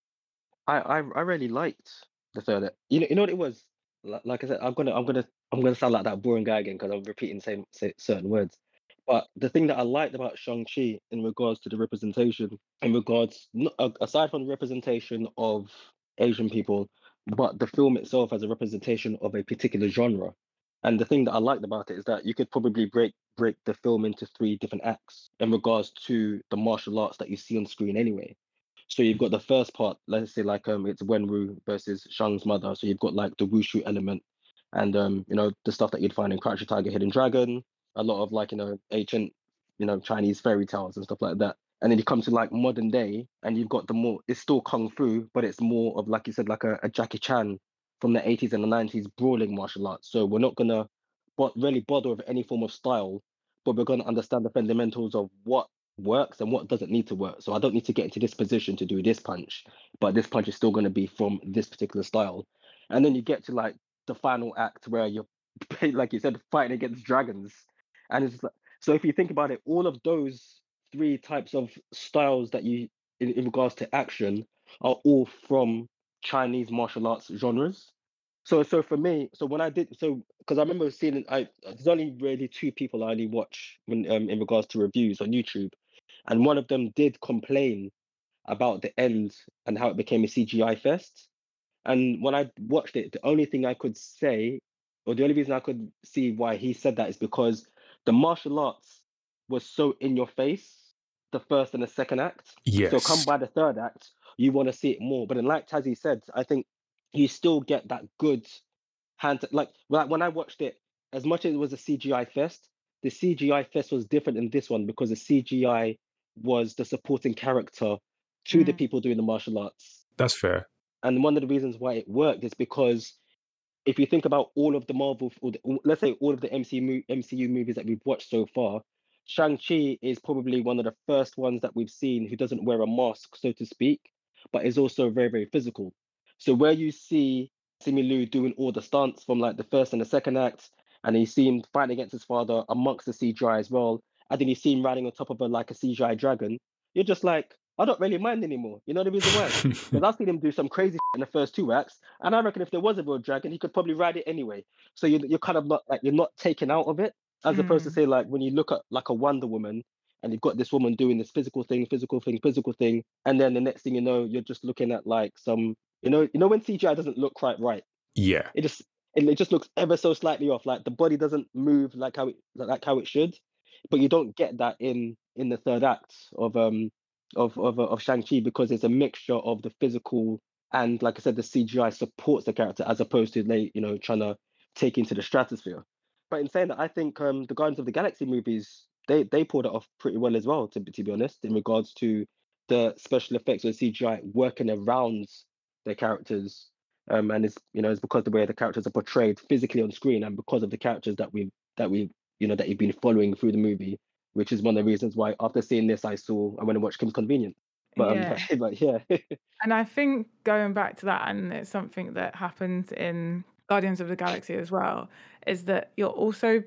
I, I I really liked the third. Act. You know, you know what it was like I said, I'm gonna, I'm gonna, I'm gonna sound like that boring guy again because I'm repeating same certain words. But the thing that I liked about Shang Chi in regards to the representation, in regards aside from the representation of Asian people, but the film itself as a representation of a particular genre. And the thing that I liked about it is that you could probably break break the film into three different acts in regards to the martial arts that you see on screen anyway. So you've got the first part, let's say like um it's Wenwu versus Shang's mother. So you've got like the wushu element and um, you know, the stuff that you'd find in Crouching Tiger, Hidden Dragon, a lot of like, you know, ancient, you know, Chinese fairy tales and stuff like that. And then you come to like modern day and you've got the more it's still kung fu, but it's more of like you said, like a, a Jackie Chan from the 80s and the 90s brawling martial arts. So we're not gonna but really bother with any form of style, but we're gonna understand the fundamentals of what works and what doesn't need to work. So I don't need to get into this position to do this punch, but this punch is still going to be from this particular style. And then you get to like the final act where you're, [LAUGHS] like you said, fighting against dragons. And it's like, so if you think about it, all of those three types of styles that you, in, in regards to action, are all from Chinese martial arts genres. So, so for me, so when I did, so because I remember seeing, I there's only really two people I only watch when um, in regards to reviews on YouTube, and one of them did complain about the end and how it became a CGI fest. And when I watched it, the only thing I could say, or the only reason I could see why he said that is because the martial arts was so in your face, the first and the second act. Yes. So come by the third act, you want to see it more. But then, like Tazzy said, I think you still get that good hand. Like, like when I watched it, as much as it was a CGI fest, the CGI fest was different in this one because the CGI was the supporting character to mm. the people doing the martial arts. That's fair. And one of the reasons why it worked is because if you think about all of the Marvel, the, let's say all of the MCU MCU movies that we've watched so far, Shang Chi is probably one of the first ones that we've seen who doesn't wear a mask, so to speak, but is also very very physical. So where you see Simu Liu doing all the stunts from like the first and the second act, and you see him fighting against his father amongst the CGI as well, and then you see him riding on top of a like a CGI dragon, you're just like, I don't really mind anymore. You know the reason why? [LAUGHS] Because I've seen him do some crazy in the first two acts, and I reckon if there was a real dragon, he could probably ride it anyway. So you're, you're kind of not like you're not taken out of it, as mm. opposed to hmm. say like when you look at like a Wonder Woman, and you've got this woman doing this physical thing, physical thing, physical thing, and then the next thing you know, you're just looking at like some, you know, you know when CGI doesn't look quite right. Yeah. It just it, it just looks ever so slightly off. Like the body doesn't move like how it like how it should but you don't get that in in the third act of um of of of Shang-Chi because it's a mixture of the physical and like I said, the CGI supports the character as opposed to they, you know, trying to take into the stratosphere. But in saying that, I think um the Guardians of the Galaxy movies they they pulled it off pretty well as well, to to be honest, in regards to the special effects or CGI working around their characters. Um, and it's you know it's because the way the characters are portrayed physically on screen and because of the characters that we that we you know that you've been following through the movie which is one of the reasons why after seeing this, I saw I went and watched Kim's Convenience. [LAUGHS] But yeah. Um, but yeah. and I think going back to that, and it's something that happens in Guardians of the Galaxy as well, is that you're also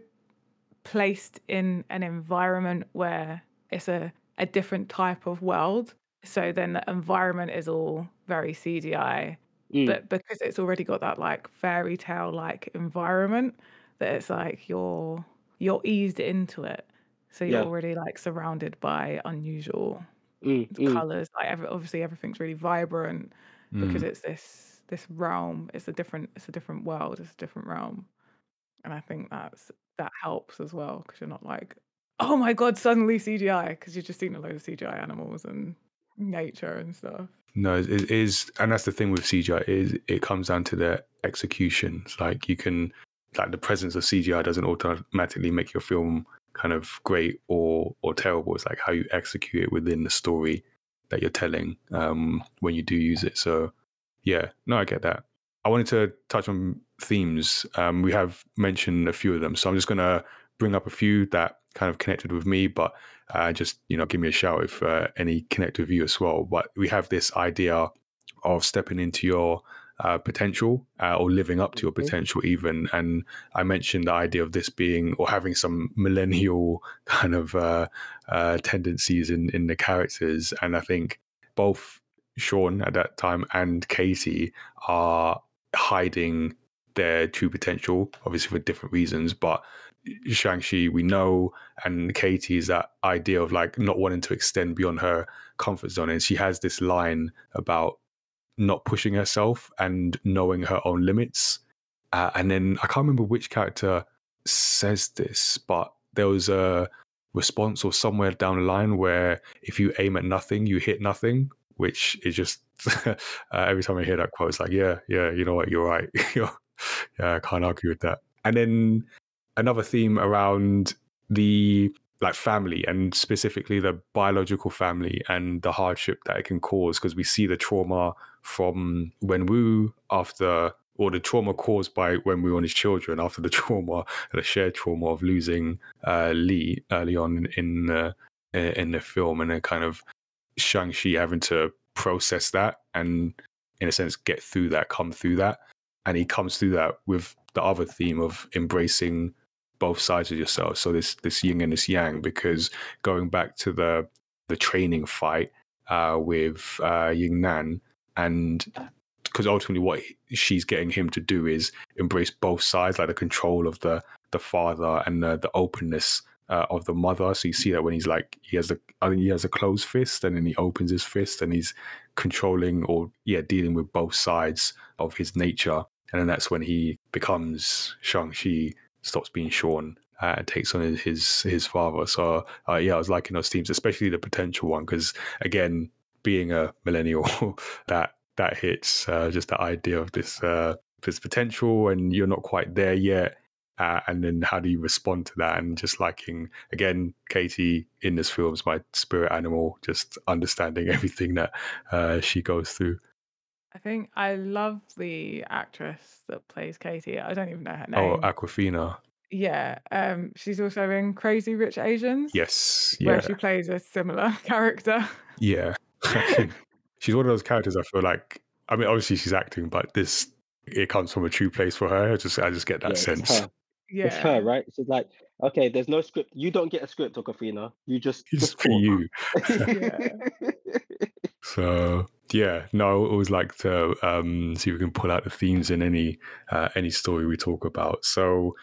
placed in an environment where it's a, a different type of world. So then the environment is all very CGI, Mm, but because it's already got that like fairy tale like environment, that it's like you're you're eased into it. So you're yeah. already like surrounded by unusual Mm, mm, colors. Like every, obviously everything's really vibrant because Mm. it's this this realm. It's a different it's a different world. It's a different realm. And I think that's that helps as well because you're not like, oh my god, suddenly CGI because you've just seen a load of CGI animals and nature and stuff. No, it is, and that's the thing with CGI is it comes down to the execution. It's like you can, like the presence of CGI doesn't automatically make your film kind of great or or terrible. It's like how you execute it within the story that you're telling um, when you do use it. So, yeah, no, I get that. I wanted to touch on themes. Um, we have mentioned a few of them, so I'm just gonna bring up a few that kind of connected with me, but uh, just you know give me a shout if uh, any connect with you as well but we have this idea of stepping into your uh, potential uh, or living up to your mhm, potential even. And i mentioned the idea of this being or having some millennial [LAUGHS] kind of uh, uh, tendencies in in the characters. And i think both Shaun at that time and katie are hiding their true potential obviously for different reasons but Shang-Chi we know and Katie is that idea of like not wanting to extend beyond her comfort zone. And she has this line about not pushing herself and knowing her own limits. Uh, and then I can't remember which character says this but there was a response or somewhere down the line where if you aim at nothing you hit nothing which is just [LAUGHS] uh, every time I hear that quote it's like yeah yeah you know what? You're right. [LAUGHS] Yeah I can't argue with that. And then another theme around the like family and specifically the biological family and the hardship that it can cause because we see the trauma from Wenwu after or the trauma caused by Wenwu and his children after the [LAUGHS] trauma the shared trauma of losing uh, Li early on in the in the film and then kind of Shang-Chi having to process that and in a sense get through that come through that and he comes through that with the other theme of embracing both sides of yourself. So this this yin and this yang, because going back to the the training fight uh, with uh, Ying Nan, and because ultimately what she's getting him to do is embrace both sides, like the control of the the father and the, the openness uh, of the mother. So you see that when he's like he has a I think he has a closed fist, and then he opens his fist, and he's controlling or yeah dealing with both sides of his nature. And then that's when he becomes Shang Chi stops being Shaun uh, and takes on his his, father. So uh, yeah, I was liking those themes, especially the potential one, because again, being a millennial, [LAUGHS] that that hits uh, just the idea of this uh, this potential, and you're not quite there yet. Uh, and then how do you respond to that? And just liking again, Katie in this film is my spirit animal, just understanding [LAUGHS] everything that uh, she goes through. I think I love the actress that plays Katie. I don't even know her name. Oh. Awkwafina. Yeah, um, she's also in Crazy Rich Asians, Yes, where yeah, she plays a similar [LAUGHS] character. yeah. [LAUGHS] she's one of those characters I feel like. I mean, obviously she's acting, but this it comes from a true place for her. I just I just get that yeah, it's sense. her. It's her, right? She's like, okay, there's no script. You don't get a script, Awkwafina. You just It's for you. yeah. [LAUGHS] So yeah, no, I always like to um, see if we can pull out the themes in any uh, any story we talk about. So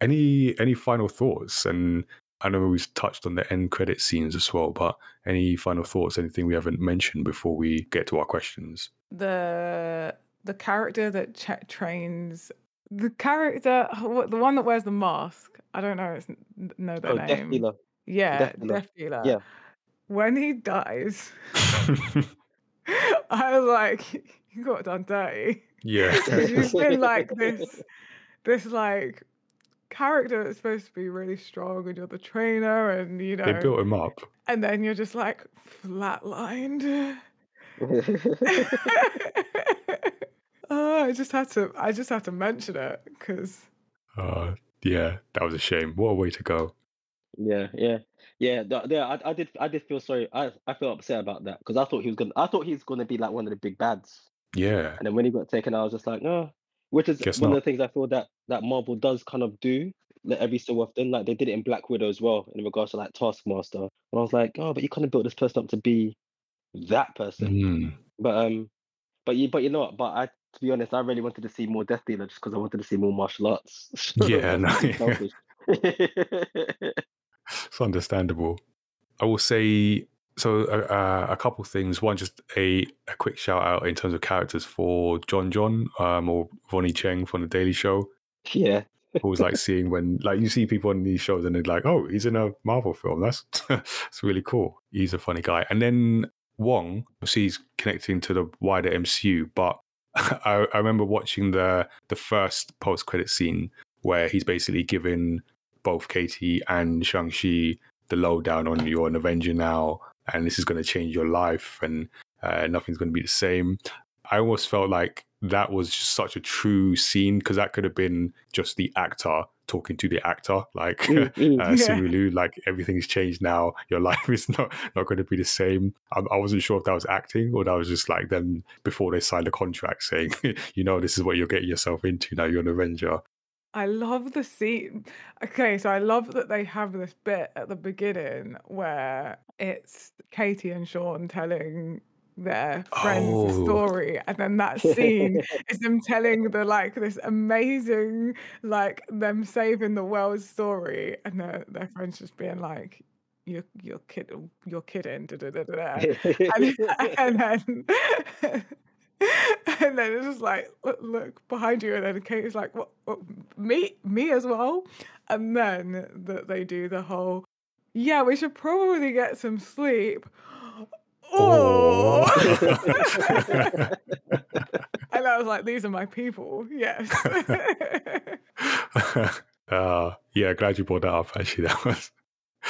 any any final thoughts? And I know we've touched on the end credit scenes as well, but any final thoughts? Anything we haven't mentioned before we get to our questions? The the character that ch- trains the character, the one that wears the mask. I don't know. It's n- know their oh, Death name. Dealer. Yeah, Death Dealer. Death Dealer. Yeah. When he dies, [LAUGHS] [LAUGHS] I was like, you got done dirty. yeah, [LAUGHS] You've been like this, this like character that's supposed to be really strong, and you're the trainer, and you know they built him up. and then you're just like flatlined. [LAUGHS] [LAUGHS] oh, I just had to, I just had to mention it because Uh, yeah, that was a shame. What a way to go. yeah, yeah, yeah. th- Yeah, I, I did. I did feel sorry. I, I felt upset about that because I thought he was gonna. I thought he was gonna be like one of the big bads. Yeah, And then when he got taken, I was just like, no. Which is Guess one not. of the things I feel that that Marvel does kind of do like, every so often. Like they did it in Black Widow as well, in regards to like Taskmaster. And I was like, oh, but you kind of built this person up to be that person. Mm. But um, but you but you know what? But I to be honest, I really wanted to see more Death Dealer just because I wanted to see more martial arts. [LAUGHS] Yeah, [LAUGHS] no, [LAUGHS] selfish. it's understandable. I will say so. Uh, a couple things. One, just a, a quick shout out in terms of characters for Jon Jon, um, or Ronny Chieng from the Daily Show. yeah. Always like seeing when like you see people on these shows and they're like, oh, he's in a Marvel film. That's [LAUGHS] that's really cool. He's a funny guy. And then Wong, obviously he's connecting to the wider MCU, but [LAUGHS] I, I remember watching the the first post credit scene where he's basically giving both Katie and Shang Chi the lowdown on you're an Avenger now, and this is going to change your life, and uh, nothing's going to be the same. I almost felt like that was just such a true scene because that could have been just the actor talking to the actor, like Mm, [LAUGHS] mm. uh, Yeah. Simu Liu, like everything's changed now. Your [LAUGHS] life is not not going to be the same. I, I wasn't sure if that was acting or that was just like them before they signed the contract saying, [LAUGHS] you know, this is what you're getting yourself into. Now you're an Avenger. I love the scene. Okay, so I love that they have this bit at the beginning where it's Katie and Shaun telling their friends Oh. story, and then that scene [LAUGHS] is them telling the like this amazing, like them saving the world story, and their their friends just being like, "You're you're kid, you're kidding," da, da, da, da, da. [LAUGHS] and, [LAUGHS] and then [LAUGHS] and then it's just like look, look behind you. And then kate is like what, what me me as well? And then that they do the whole yeah we should probably get some sleep. [GASPS] Oh, [LAUGHS] and I was like these are my people. Yes. [LAUGHS] Uh, yeah, glad you brought that up. Actually, that was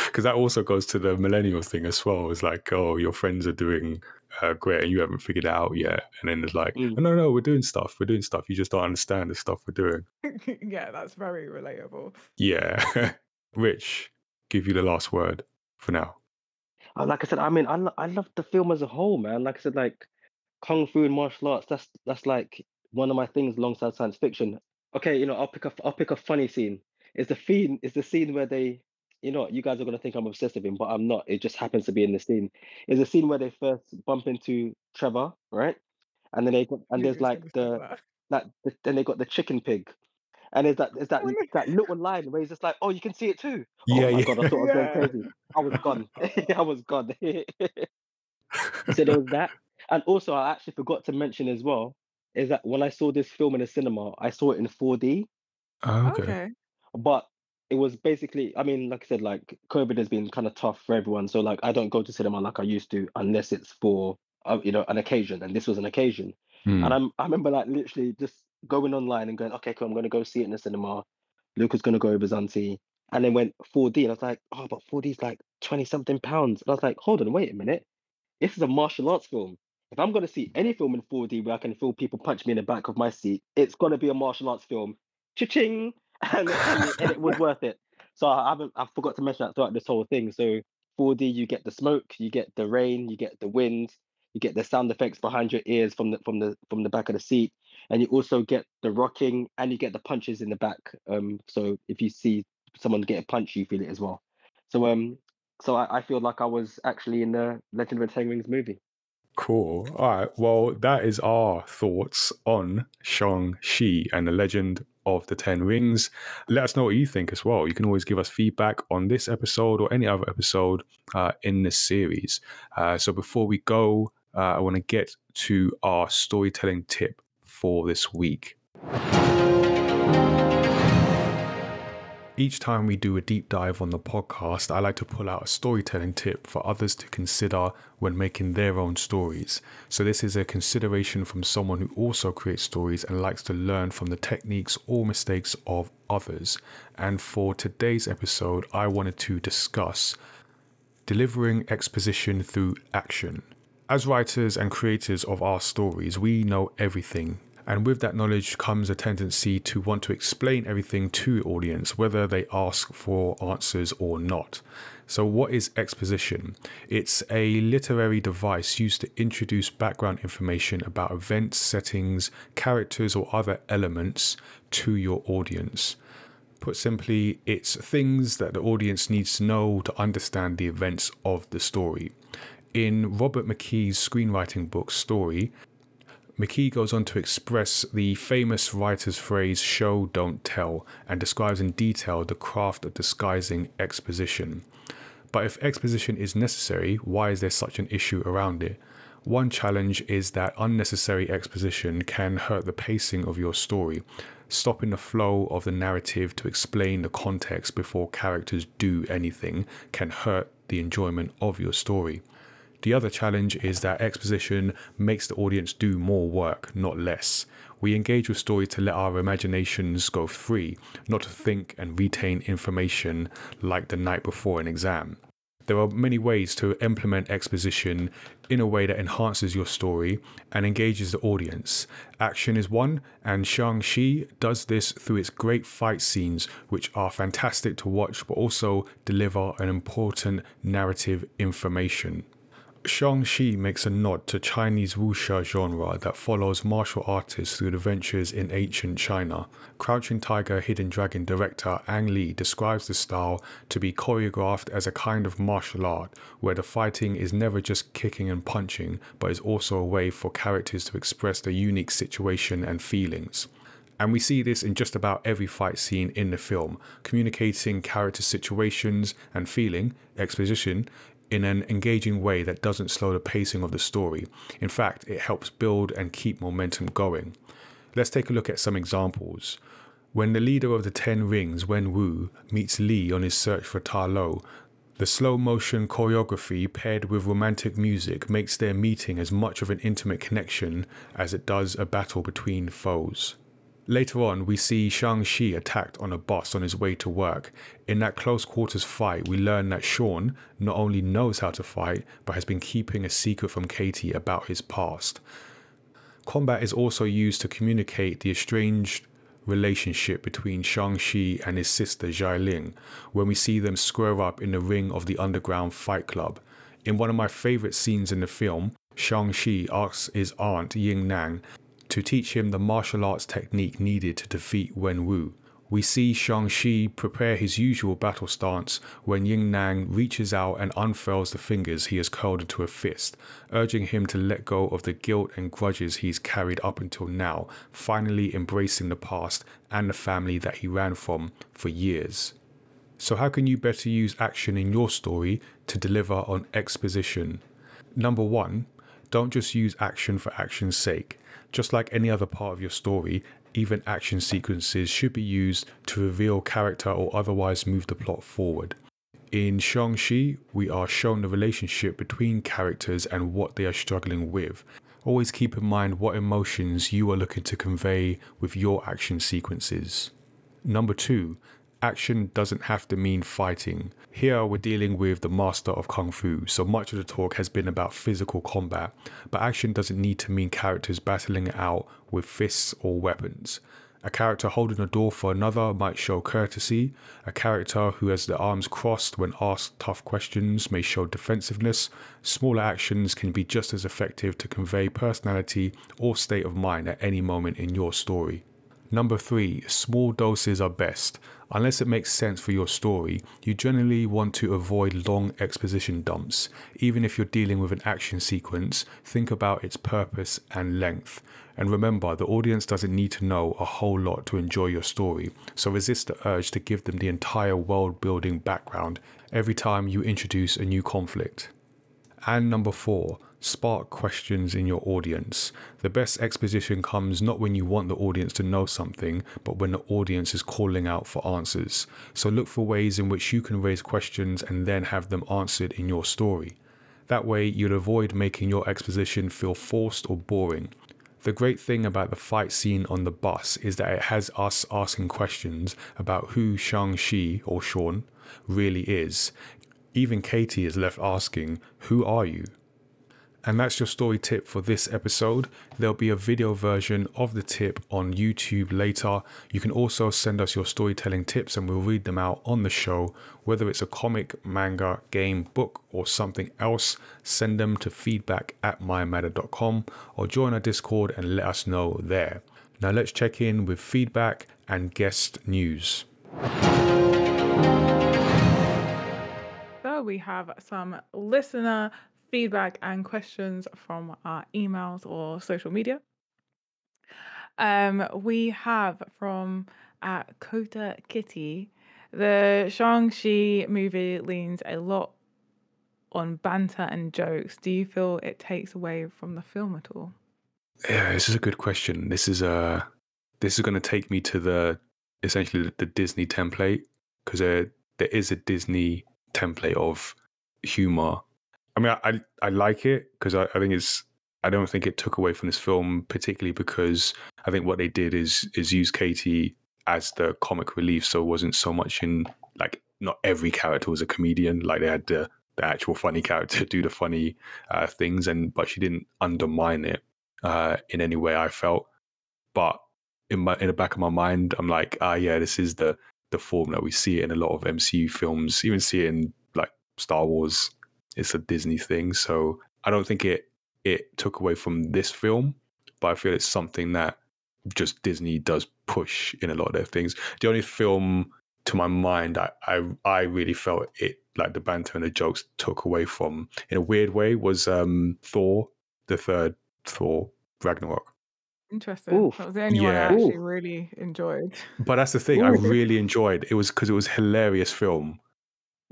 because that also goes to the millennial thing as well. It's like, oh, your friends are doing uh, great and you haven't figured it out yet, and then it's like, Mm. no, no, we're doing stuff. We're doing stuff. You just don't understand the stuff we're doing. [LAUGHS] yeah that's very relatable Yeah, [LAUGHS] Rich, give you the last word for now. Uh, like I said, I mean, I lo- I love the film as a whole, man. Like I said, like kung fu and martial arts. That's that's like one of my things alongside science fiction. Okay, you know, I'll pick a I'll pick a funny scene. It's the scene. It's the scene where they, you know, you guys are gonna think I'm obsessed with him, but I'm not. It just happens to be in the scene. It's a scene where they first bump into Trevor, right? And then they got, and there's like the that. that the, then they got the chicken pig. And there's that there's that Oh, that little line where he's just like, "Oh, you can see it too." Yeah, oh my yeah. god, I thought I was [LAUGHS] Yeah. going crazy. I was gone. [LAUGHS] I was gone. [LAUGHS] so there was that. And also, I actually forgot to mention as well is that when I saw this film in the cinema, I saw it in 4D, Oh, okay. okay but it was basically, I mean, like I said, like COVID has been kind of tough for everyone. So like, I don't go to cinema like I used to unless it's for, uh, you know, an occasion. And this was an occasion. Hmm. And I'm, I remember like literally just going online and going, okay, cool, I'm going to go see it in the cinema. Luke was going to go with his auntie. And then went 4D. And I was like, oh, but 4D is like 20 something pounds. And I was like, hold on, wait a minute. This is a martial arts film. If I'm going to see any film in 4D where I can feel people punch me in the back of my seat, it's going to be a martial arts film. Cha-ching! And, and, and it was worth it. So I haven't, I forgot to mention that throughout this whole thing. So 4D, you get the smoke, you get the rain, you get the wind, you get the sound effects behind your ears from the from the from the back of the seat, and you also get the rocking and you get the punches in the back. Um, so if you see someone get a punch, you feel it as well. So um, so I, I feel like I was actually in the Legend of the Ten Rings movie. Cool. All right. Well, that is our thoughts on Shang-Chi and the Legend of the Ten Rings. Let us know what you think as well. You can always give us feedback on this episode or any other episode uh, in this series. Uh, so before we go, uh, I want to get to our storytelling tip for this week. Each time we do a deep dive on the podcast, I like to pull out a storytelling tip for others to consider when making their own stories. So, this is a consideration from someone who also creates stories and likes to learn from the techniques or mistakes of others. And for today's episode, I wanted to discuss delivering exposition through action. As writers and creators of our stories, we know everything. And with that knowledge comes a tendency to want to explain everything to the audience, whether they ask for answers or not. So, what is exposition? It's a literary device used to introduce background information about events, settings, characters, or other elements to your audience. Put simply, it's things that the audience needs to know to understand the events of the story. In Robert McKee's screenwriting book Story, McKee goes on to express the famous writer's phrase show, don't tell, and describes in detail the craft of disguising exposition. But if exposition is necessary, why is there such an issue around it? One challenge is that unnecessary exposition can hurt the pacing of your story, stopping the flow of the narrative to explain the context before characters do anything can hurt the enjoyment of your story. The other challenge is that exposition makes the audience do more work, not less. We engage with story to let our imaginations go free, not to think and retain information like the night before an exam. There are many ways to implement exposition in a way that enhances your story and engages the audience. Action is one, and Shang-Chi does this through its great fight scenes, which are fantastic to watch but also deliver an important narrative information. Shang-Chi makes a nod to Chinese wuxia genre that follows martial artists through adventures in ancient China. Crouching Tiger, Hidden Dragon director Ang Lee describes the style to be choreographed as a kind of martial art where the fighting is never just kicking and punching, but is also a way for characters to express their unique situation and feelings. And we see this in just about every fight scene in the film, communicating character situations and feeling, exposition, in an engaging way that doesn't slow the pacing of the story. In fact, it helps build and keep momentum going. Let's take a look at some examples. When the leader of the Ten Rings, Wenwu, meets Li on his search for Ta Lo, the slow motion choreography paired with romantic music makes their meeting as much of an intimate connection as it does a battle between foes. Later on, we see Shang-Chi attacked on a bus on his way to work. In that close quarters fight, we learn that Shaun not only knows how to fight, but has been keeping a secret from Katie about his past. Combat is also used to communicate the estranged relationship between Shang-Chi and his sister Xialing when we see them square up in the ring of the underground fight club. In one of my favorite scenes in the film, Shang-Chi asks his aunt Ying Nan to teach him the martial arts technique needed to defeat Wenwu. We see Shang-Chi prepare his usual battle stance when Ying Nan reaches out and unfurls the fingers he has curled into a fist, urging him to let go of the guilt and grudges he's carried up until now, finally embracing the past and the family that he ran from for years. So, how can you better use action in your story to deliver on exposition? Number one, don't just use action for action's sake. Just like any other part of your story, even action sequences should be used to reveal character or otherwise move the plot forward. In Shang-Chi, we are shown the relationship between characters and what they are struggling with. Always keep in mind what emotions you are looking to convey with your action sequences. Number two, action doesn't have to mean fighting. Here we're dealing with the master of Kung Fu, so much of the talk has been about physical combat, but action doesn't need to mean characters battling it out with fists or weapons. A character holding a door for another might show courtesy. A character who has their arms crossed when asked tough questions may show defensiveness. Smaller actions can be just as effective to convey personality or state of mind at any moment in your story. Number three, small doses are best. Unless it makes sense for your story, you generally want to avoid long exposition dumps. Even if you're dealing with an action sequence, think about its purpose and length. And remember, the audience doesn't need to know a whole lot to enjoy your story, so resist the urge to give them the entire world building background every time you introduce a new conflict. And number four, spark questions in your audience. The best exposition comes not when you want the audience to know something, but when the audience is calling out for answers. So look for ways in which you can raise questions and then have them answered in your story. That way, you'll avoid making your exposition feel forced or boring. The great thing about the fight scene on the bus is that it has us asking questions about who Shang-Chi or Shaun really is. Even Katie is left asking, Who are you? And that's your story tip for this episode. There'll be a video version of the tip on YouTube later. You can also send us your storytelling tips and we'll read them out on the show. Whether it's a comic, manga, game, book, or something else, send them to feedback at mymatter.com or join our Discord and let us know there. Now let's check in with feedback and guest news. So we have some listener feedback and questions from our emails or social media. Um, we have from uh, Kota Kitty the Shang-Chi movie leans a lot on banter and jokes. Do you feel it takes away from the film at all? Yeah, this is a good question. This is a this is going to take me to the essentially the, the Disney template because there there is a Disney template of humor. I mean, I I like it because I, I think it's I don't think it took away from this film particularly because I think what they did is is use Katie as the comic relief, so it wasn't so much in like not every character was a comedian. Like they had the the actual funny character [LAUGHS] do the funny uh, things, and but she didn't undermine it uh, in any way. I felt, but in my in the back of my mind, I'm like, ah, yeah, this is the the form that we see it in a lot of MCU films. Even see it in like Star Wars. It's a Disney thing, so I don't think it it took away from this film, but I feel it's something that just Disney does push in a lot of their things. The only film to my mind I I, I really felt it like the banter and the jokes took away from in a weird way was um Thor, the third Thor Ragnarok. Interesting. Oof. That was the only one I actually Oof. really enjoyed. But that's the thing, I really enjoyed it was because it was hilarious film,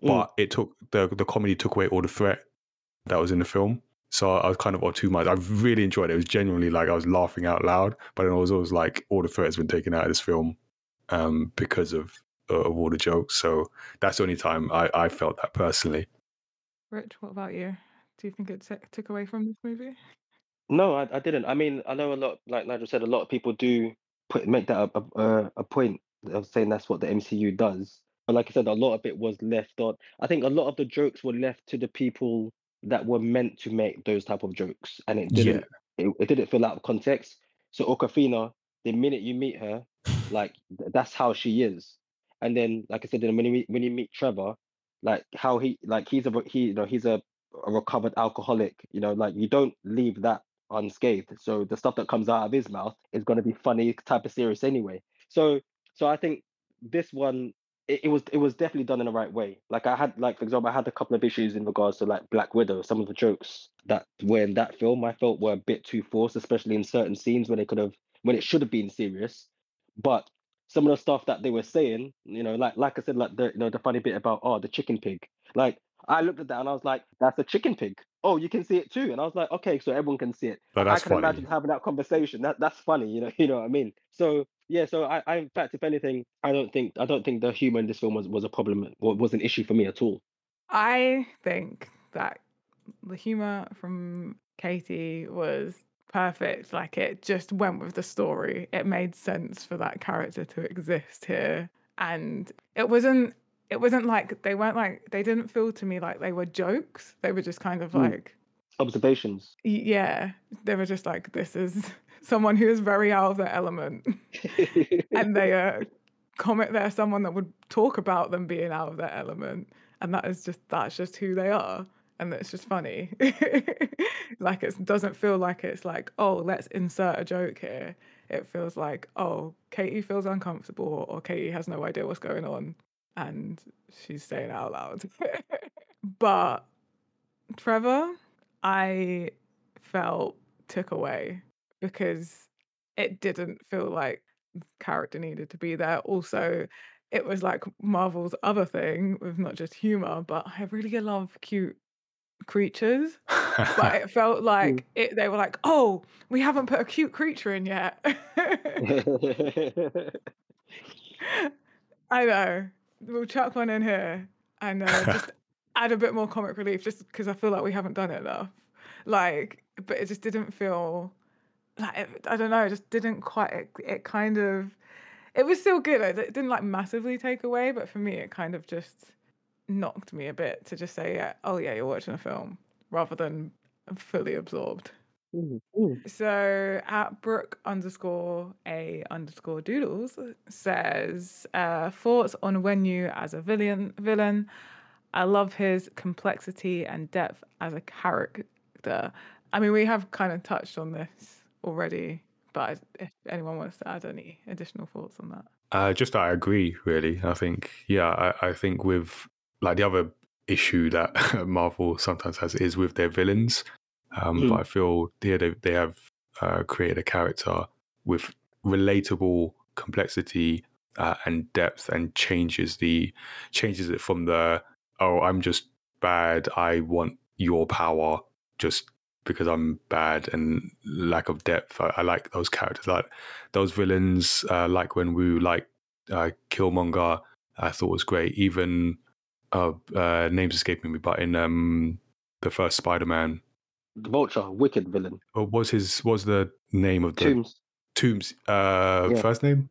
Mm. but it took the the comedy took away all the threat that was in the film. So I was kind of on too much. I really enjoyed it. It was genuinely like I was laughing out loud, but then it was always like all the threat has been taken out of this film um, because of of all the jokes. So that's the only time I, I felt that personally. Rich, what about you? Do you think it t- took away from this movie? No, I, I didn't. I mean, I know a lot, like Nigel said, a lot of people do put make that a, a, a- a point of saying that's what the MCU does. But like I said, a lot of it was left on. I think a lot of the jokes were left to the people that were meant to make those type of jokes, and it didn't. It, it didn't fill out of context. So Awkwafina, the minute you meet her, like that's how she is. And then, like I said, then when you meet, when you meet Trevor, like how he like he's a he you know he's a, a recovered alcoholic. You know, like you don't leave that unscathed. So the stuff that comes out of his mouth is going to be funny, type of serious anyway. So so I think this one it, it was it was definitely done in the right way. Like I had like for example, I had a couple of issues in regards to like Black Widow. Some of the jokes that were in that film I felt were a bit too forced, especially in certain scenes when they could have when it should have been serious. But some of the stuff that they were saying, you know, like like I said, like the you know the funny bit about oh the chicken pig. Like I looked at that and I was like, that's a chicken pig. Oh, you can see it too. And I was like, okay, so everyone can see it. But I can funny. imagine having that conversation. That that's funny, you know, [LAUGHS] you know what I mean. So yeah, so I, I in fact, if anything, I don't think I don't think the humor in this film was, was a problem or was an issue for me at all. I think that the humor from Katie was perfect. Like it just went with the story. It made sense for that character to exist here. And it wasn't it wasn't like they weren't like they didn't feel to me like they were jokes. They were just kind of Mm. like Observations. yeah, they were just like this is [LAUGHS] someone who is very out of their element. [LAUGHS] and they uh comment they're someone that would talk about them being out of their element and that is just that's just who they are and it's just funny [LAUGHS] like it doesn't feel like it's like oh let's insert a joke here it feels like oh katie feels uncomfortable or katie has no idea what's going on and she's saying out loud [LAUGHS] but trevor i felt took away because it didn't feel like the character needed to be there. Also, it was like Marvel's other thing with not just humor, but I really love cute creatures. But it felt [LAUGHS] like mm. it, they were like, oh, we haven't put a cute creature in yet. [LAUGHS] I know. We'll chuck one in here and uh, [LAUGHS] just add a bit more comic relief just because I feel like we haven't done it enough. Like, but it just didn't feel like it, I don't know, it just didn't quite. It, it kind of, it was still good. It, it didn't like massively take away, but for me, it kind of just knocked me a bit to just say, yeah, oh yeah, you're watching a film rather than fully absorbed. Mm, mm. So at Brooke underscore a underscore doodles says uh, thoughts on Wenwu as a villain. Villain. I love his complexity and depth as a character. I mean, we have kind of touched on this already, but if anyone wants to add any additional thoughts on that, Uh, just I agree, really. I think, yeah, I, I think with like the other issue that [LAUGHS] Marvel sometimes has is with their villains. Um, Mm. But I feel here they they have uh, created a character with relatable complexity uh, and depth, and changes the changes it from the oh I'm just bad. I want your power just because I'm bad and lack of depth. I, I like those characters, like those villains, uh, like Wenwu, like uh, Killmonger. I thought was great. Even uh, uh, names escaping me, but in um, the first Spider-Man, Vulture, wicked villain. what was his was the name of the Toombs. Toombs uh, Yeah. first name?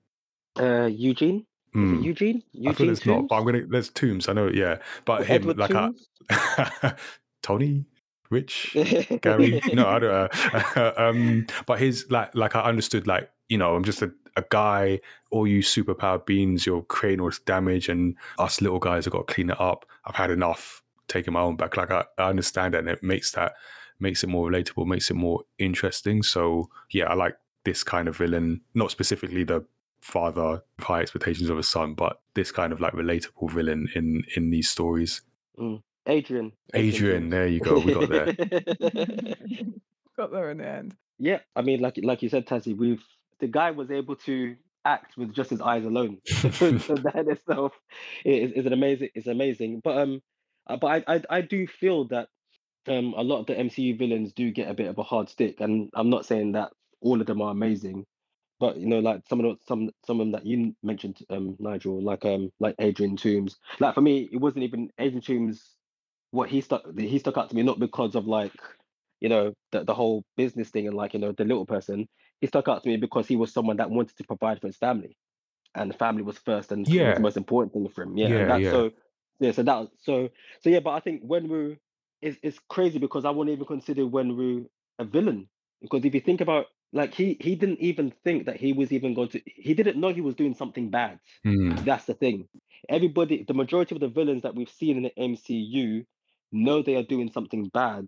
Uh, Eugene. Is Hmm. it Eugene? I feel Eugene it's not, but I'm gonna. There's Toombs. I know. Yeah, but him Edward like? I, [LAUGHS] Tony, Rich, [LAUGHS] Gary. No, I don't. Uh, [LAUGHS] um, but his like, like I understood. Like you know, I'm just a, a guy. All you superpowered beings, you're creating all this damage, and us little guys have got to clean it up. I've had enough. Taking my own back. Like I, I understand that, and it makes that makes it more relatable, makes it more interesting. So yeah, I like this kind of villain. Not specifically the father with high expectations of a son, but this kind of like relatable villain in in these stories. Adrian. Adrian, Toombs. there you go. We got there. [LAUGHS] Got there in the end. yeah, I mean, like like you said, Tazzy, we've the guy was able to act with just his eyes alone. [LAUGHS] so [LAUGHS] that itself is, is an amazing. Is amazing. But um, uh, but I, I I do feel that um a lot of the MCU villains do get a bit of a hard stick, and I'm not saying that all of them are amazing, but you know, like some of the, some some of them that you mentioned, um, Nigel, like um like Adrian Toombs. Like for me, it wasn't even Adrian Toombs. What he stuck he stuck out to me not because of like you know the, the whole business thing and like you know the little person he stuck out to me because he was someone that wanted to provide for his family and the family was first and Yeah. the most important thing for him yeah, Yeah, yeah. so yeah so that so so yeah but i think wenwu is is crazy because i wouldn't even consider wenwu a villain because if you think about like he he didn't even think that he was even going to he didn't know he was doing something bad Hmm. that's the thing. Everybody, the majority of the villains that we've seen in the MCU know they are doing something bad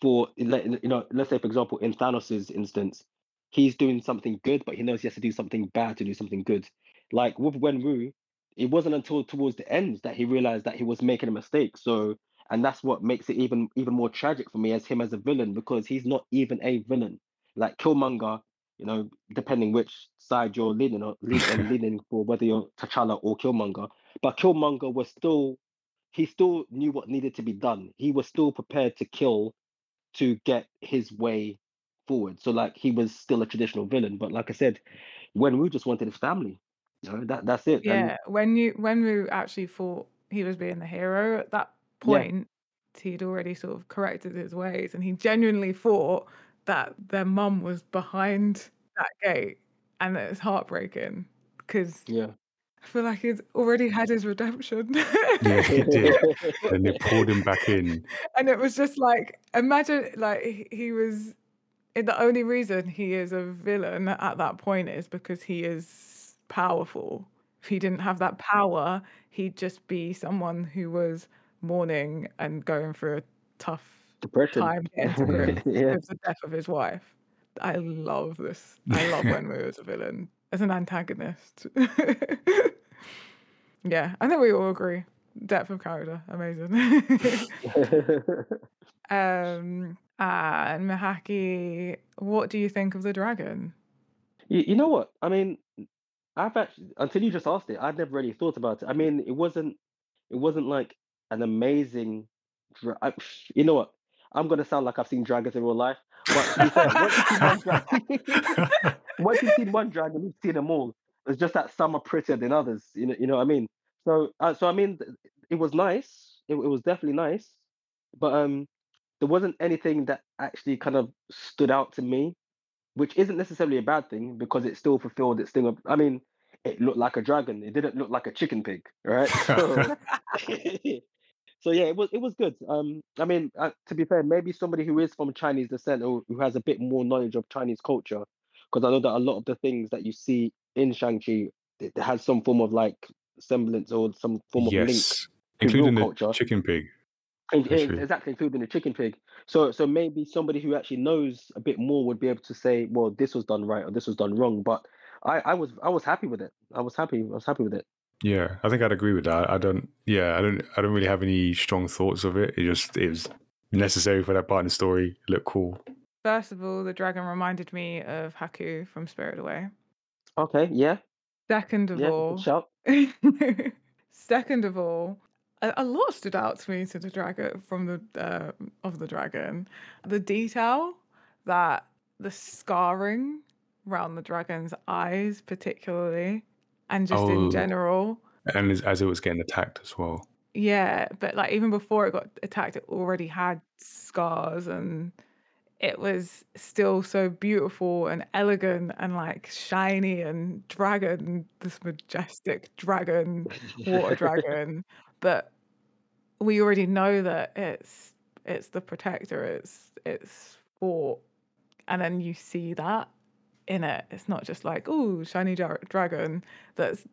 for, you know, let's say, for example, in Thanos' instance, he's doing something good, but he knows he has to do something bad to do something good. Like with Wenwu, it wasn't until towards the end that he realized that he was making a mistake. So, and that's what makes it even even more tragic for me as him as a villain because he's not even a villain. Like Killmonger, you know, depending which side you're leaning on, lean, um, [LAUGHS] leaning for, whether you're T'Challa or Killmonger. But Killmonger was still, he still knew what needed to be done. He was still prepared to kill to get his way forward. So like he was still a traditional villain. But like I said, Wenwu just wanted his family, you know, that that's it. And Yeah, when you when we actually thought he was being the hero at that point, he'd already sort of corrected his ways, and he genuinely thought that their mum was behind that gate, and it was heartbreaking because yeah. I feel like he's already had his redemption. Yeah, [LAUGHS] he did. And they pulled him back in. and it was just like imagine like he- he was and the only reason he is a villain at that point is because he is powerful if he didn't have that power he'd just be someone who was mourning and going through a tough Depression. time [LAUGHS] yeah. with the death of his wife i love this i love wenwu as a villain as an antagonist [LAUGHS] yeah i think we all agree depth of character amazing [LAUGHS] Um, and Mahaki, what do you think of the dragon? You, you know what? I mean, I've actually until you just asked it, I'd never really thought about it. I mean, it wasn't it wasn't like an amazing. Dra- I, you know what? I'm gonna sound like I've seen dragons in real life, but to be fair, once you've seen one dragon, [LAUGHS] you've seen one dragon, you've seen them all. It's just that some are prettier than others. You know, you know what I mean. So, uh, so I mean, it was nice. It, it was definitely nice, but um, there wasn't anything that actually kind of stood out to me which isn't necessarily a bad thing because it still fulfilled its thing of I mean, it looked like a dragon. It didn't look like a chicken pig, right? [LAUGHS] So, [LAUGHS] so yeah, it was it was good. Um, I mean, uh, to be fair, maybe somebody who is from Chinese descent or who has a bit more knowledge of Chinese culture, because I know that a lot of the things that you see in Shang-Chi it has some form of like semblance or some form of link yes, to real including the culture. chicken pig. Exactly, including the chicken pig. So, so maybe somebody who actually knows a bit more would be able to say, "Well, this was done right or this was done wrong." But I, I was, I was happy with it. I was happy. I was happy with it. Yeah, I think I'd agree with that. I don't. Yeah, I don't. I don't really have any strong thoughts of it. It just it was necessary for that part in the story. It looked cool. First of all, the dragon reminded me of Haku from Spirit Away. Okay, yeah, Second of yeah, all, shout. [LAUGHS] second of all, a, a lot stood out to me to the dragon from the uh, of the dragon. The detail that the scarring around the dragon's eyes, particularly, and just in Oh, general. and as, as it was getting attacked as well. Yeah, but like even before it got attacked, it already had scars and it was still so beautiful and elegant and like shiny and dragon, this majestic dragon, water [LAUGHS] dragon. But we already know that it's it's the protector, it's it's fought. And then you see that in it. It's not just like, oh, shiny dra- dragon that's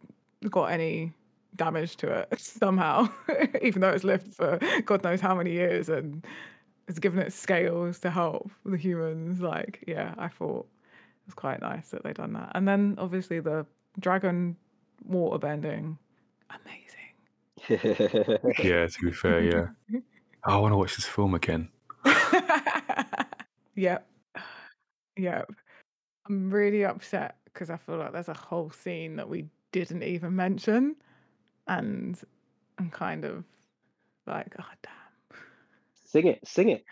got any damage to it [LAUGHS] somehow, [LAUGHS] even though it's lived for God knows how many years and it's given it scales to help the humans. Like, yeah, I thought it was quite nice that they'd done that. And then obviously the dragon water bending, amazing. [LAUGHS] Yeah, to be fair, yeah. I want to watch this film again. yep. [SIGHS] Yep. I'm really upset because I feel like there's a whole scene that we didn't even mention. And I'm kind of like, oh, damn. sing it, sing it.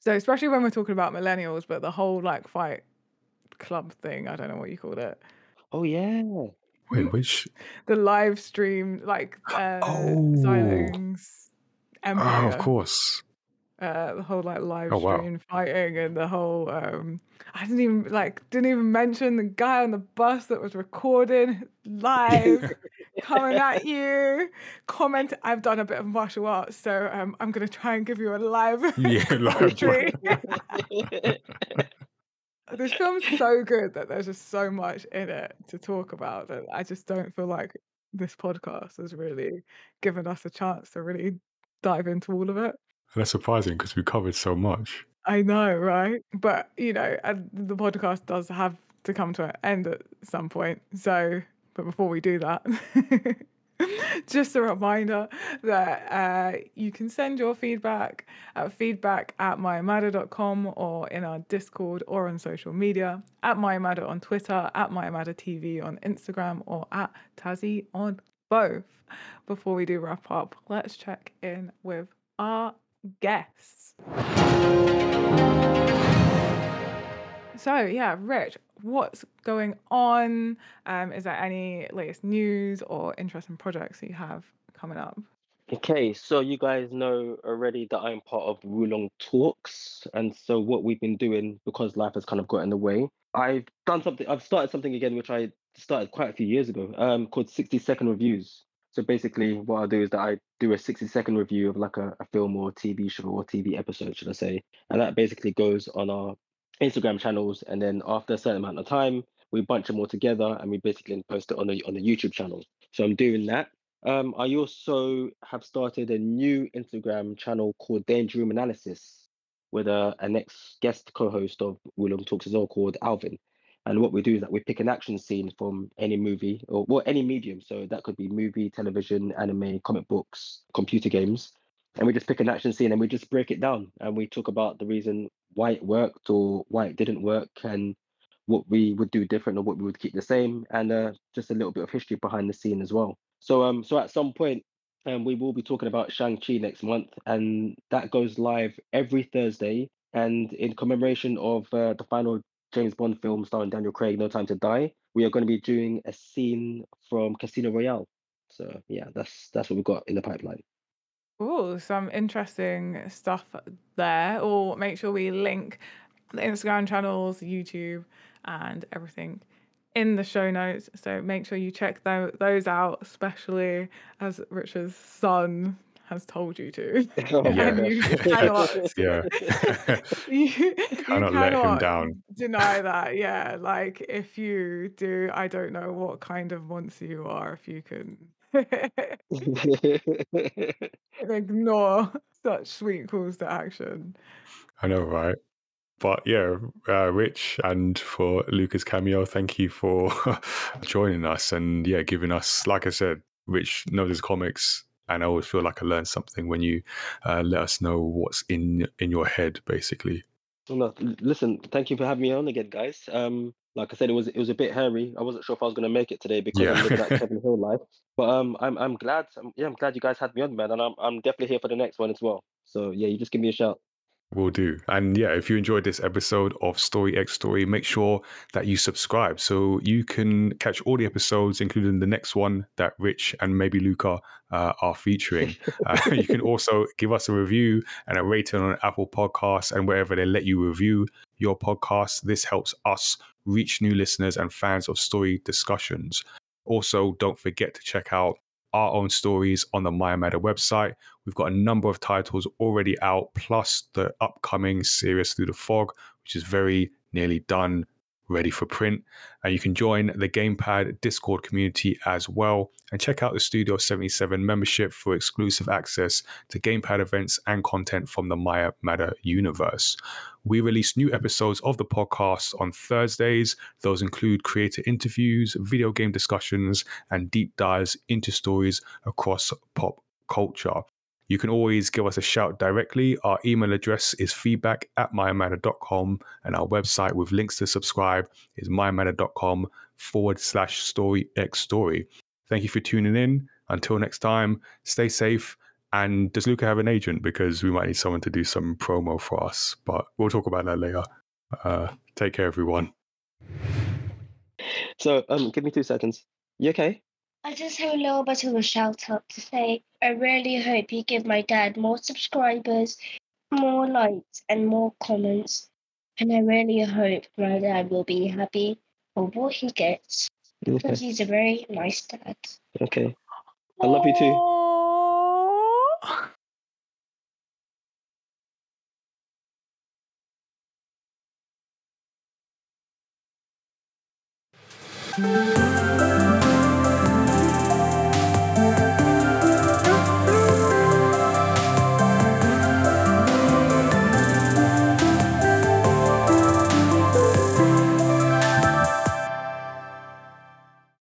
So, especially when we're talking about millennials, but the whole like fight club thing, I don't know what you called it. Oh yeah. Wait, which? [LAUGHS] The live stream, like [GASPS] uh, Oh. Xialing's Oh, of course. Uh the whole like live Oh, wow. stream fighting and the whole um I didn't even like didn't even mention the guy on the bus that was recording live [LAUGHS] coming at you comment I've done a bit of martial arts so um I'm gonna try and give you a live [LAUGHS] Yeah, [LAUGHS] live this film's so good that there's just so much in it to talk about that I just don't feel like this podcast has really given us a chance to really dive into all of it. That's surprising because we covered so much. I know, right? But you know, the podcast does have to come to an end at some point. So, but before we do that, [LAUGHS] just a reminder that uh, you can send your feedback at feedback at myamatter.com or in our Discord or on social media at myamatter on Twitter, at myamatter TV on Instagram, or at Tazzy on both. Before we do wrap up, let's check in with our guests. So yeah, Rich, what's going on? Um, is there any latest news or interesting projects that you have coming up? Okay, so you guys know already that I'm part of Wulong Talks, and so what we've been doing because life has kind of got in the way, I've done something. I've started something again, which I started quite a few years ago, um, called 60 second reviews. So basically, what I do is that I do a 60 second review of like a, a film or TV show or TV episode, should I say, and that basically goes on our Instagram channels, and then after a certain amount of time, we bunch them all together and we basically post it on the on the YouTube channel. So I'm doing that. Um, I also have started a new Instagram channel called Danger Room Analysis with a, a next guest co-host of William Talks as well called Alvin. And what we do is that we pick an action scene from any movie or well any medium. So that could be movie, television, anime, comic books, computer games. And we just pick an action scene and we just break it down and we talk about the reason why it worked or why it didn't work and what we would do different or what we would keep the same and uh, just a little bit of history behind the scene as well. So um so at some point um, we will be talking about Shang-Chi next month and that goes live every Thursday and in commemoration of uh, the final James Bond film starring Daniel Craig No Time to Die we are going to be doing a scene from Casino Royale. So yeah that's that's what we've got in the pipeline. Oh, some interesting stuff there. Or make sure we link the Instagram channels, YouTube, and everything in the show notes. So make sure you check those out, especially as Richard's son has told you to. [LAUGHS] and you [LAUGHS] cannot, Yeah. [LAUGHS] you, you Cannot let him down. deny that. Yeah, like if you do, I don't know what kind of monster you are. If you can ignore such sweet calls to action. I know, right? But yeah, uh, Rich, and for Luca's cameo, thank you for joining us and yeah, giving us, like I said, Rich knows his comics, and I always feel like I learn something when you uh, let us know what's in in your head, basically. No, listen, thank you for having me on again, guys. Um, like I said, it was it was a bit hairy. I wasn't sure if I was going to make it today because Yeah. I'm that [LAUGHS] Kevin Hill life. But um, I'm I'm glad. I'm, yeah, I'm glad you guys had me on, man, and I'm I'm definitely here for the next one as well. So yeah, you just give me a shout. Will do. And yeah, if you enjoyed this episode of Story X Story, make sure that you subscribe so you can catch all the episodes, including the next one that Rich and maybe Luca uh, are featuring. Uh, [LAUGHS] you can also give us a review and a rating on Apple Podcasts and wherever they let you review your podcast. This helps us reach new listeners and fans of story discussions. Also, don't forget to check out our own stories on the Maya Matter website. We've got a number of titles already out, plus the upcoming series Through the Fog, which is very nearly done, ready for print. And you can join the Gamepad Discord community as well. And check out the Studio 77 membership for exclusive access to Gamepad events and content from the Maya Matter universe. We release new episodes of the podcast on Thursdays. Those include creator interviews, video game discussions, and deep dives into stories across pop culture. You can always give us a shout directly. Our email address is feedback at myamatter.com, and our website with links to subscribe is myamatter.com forward slash story x story. Thank you for tuning in. Until next time, stay safe. And does Luca have an agent? Because we might need someone to do some promo for us, but we'll talk about that later. Uh, take care, everyone. So um, give me two seconds. You okay? I just have a little bit of a shout out to say I really hope you give my dad more subscribers, more likes, and more comments. And I really hope my dad will be happy for what he gets Okay. because he's a very nice dad. Okay. I love you too. Aww.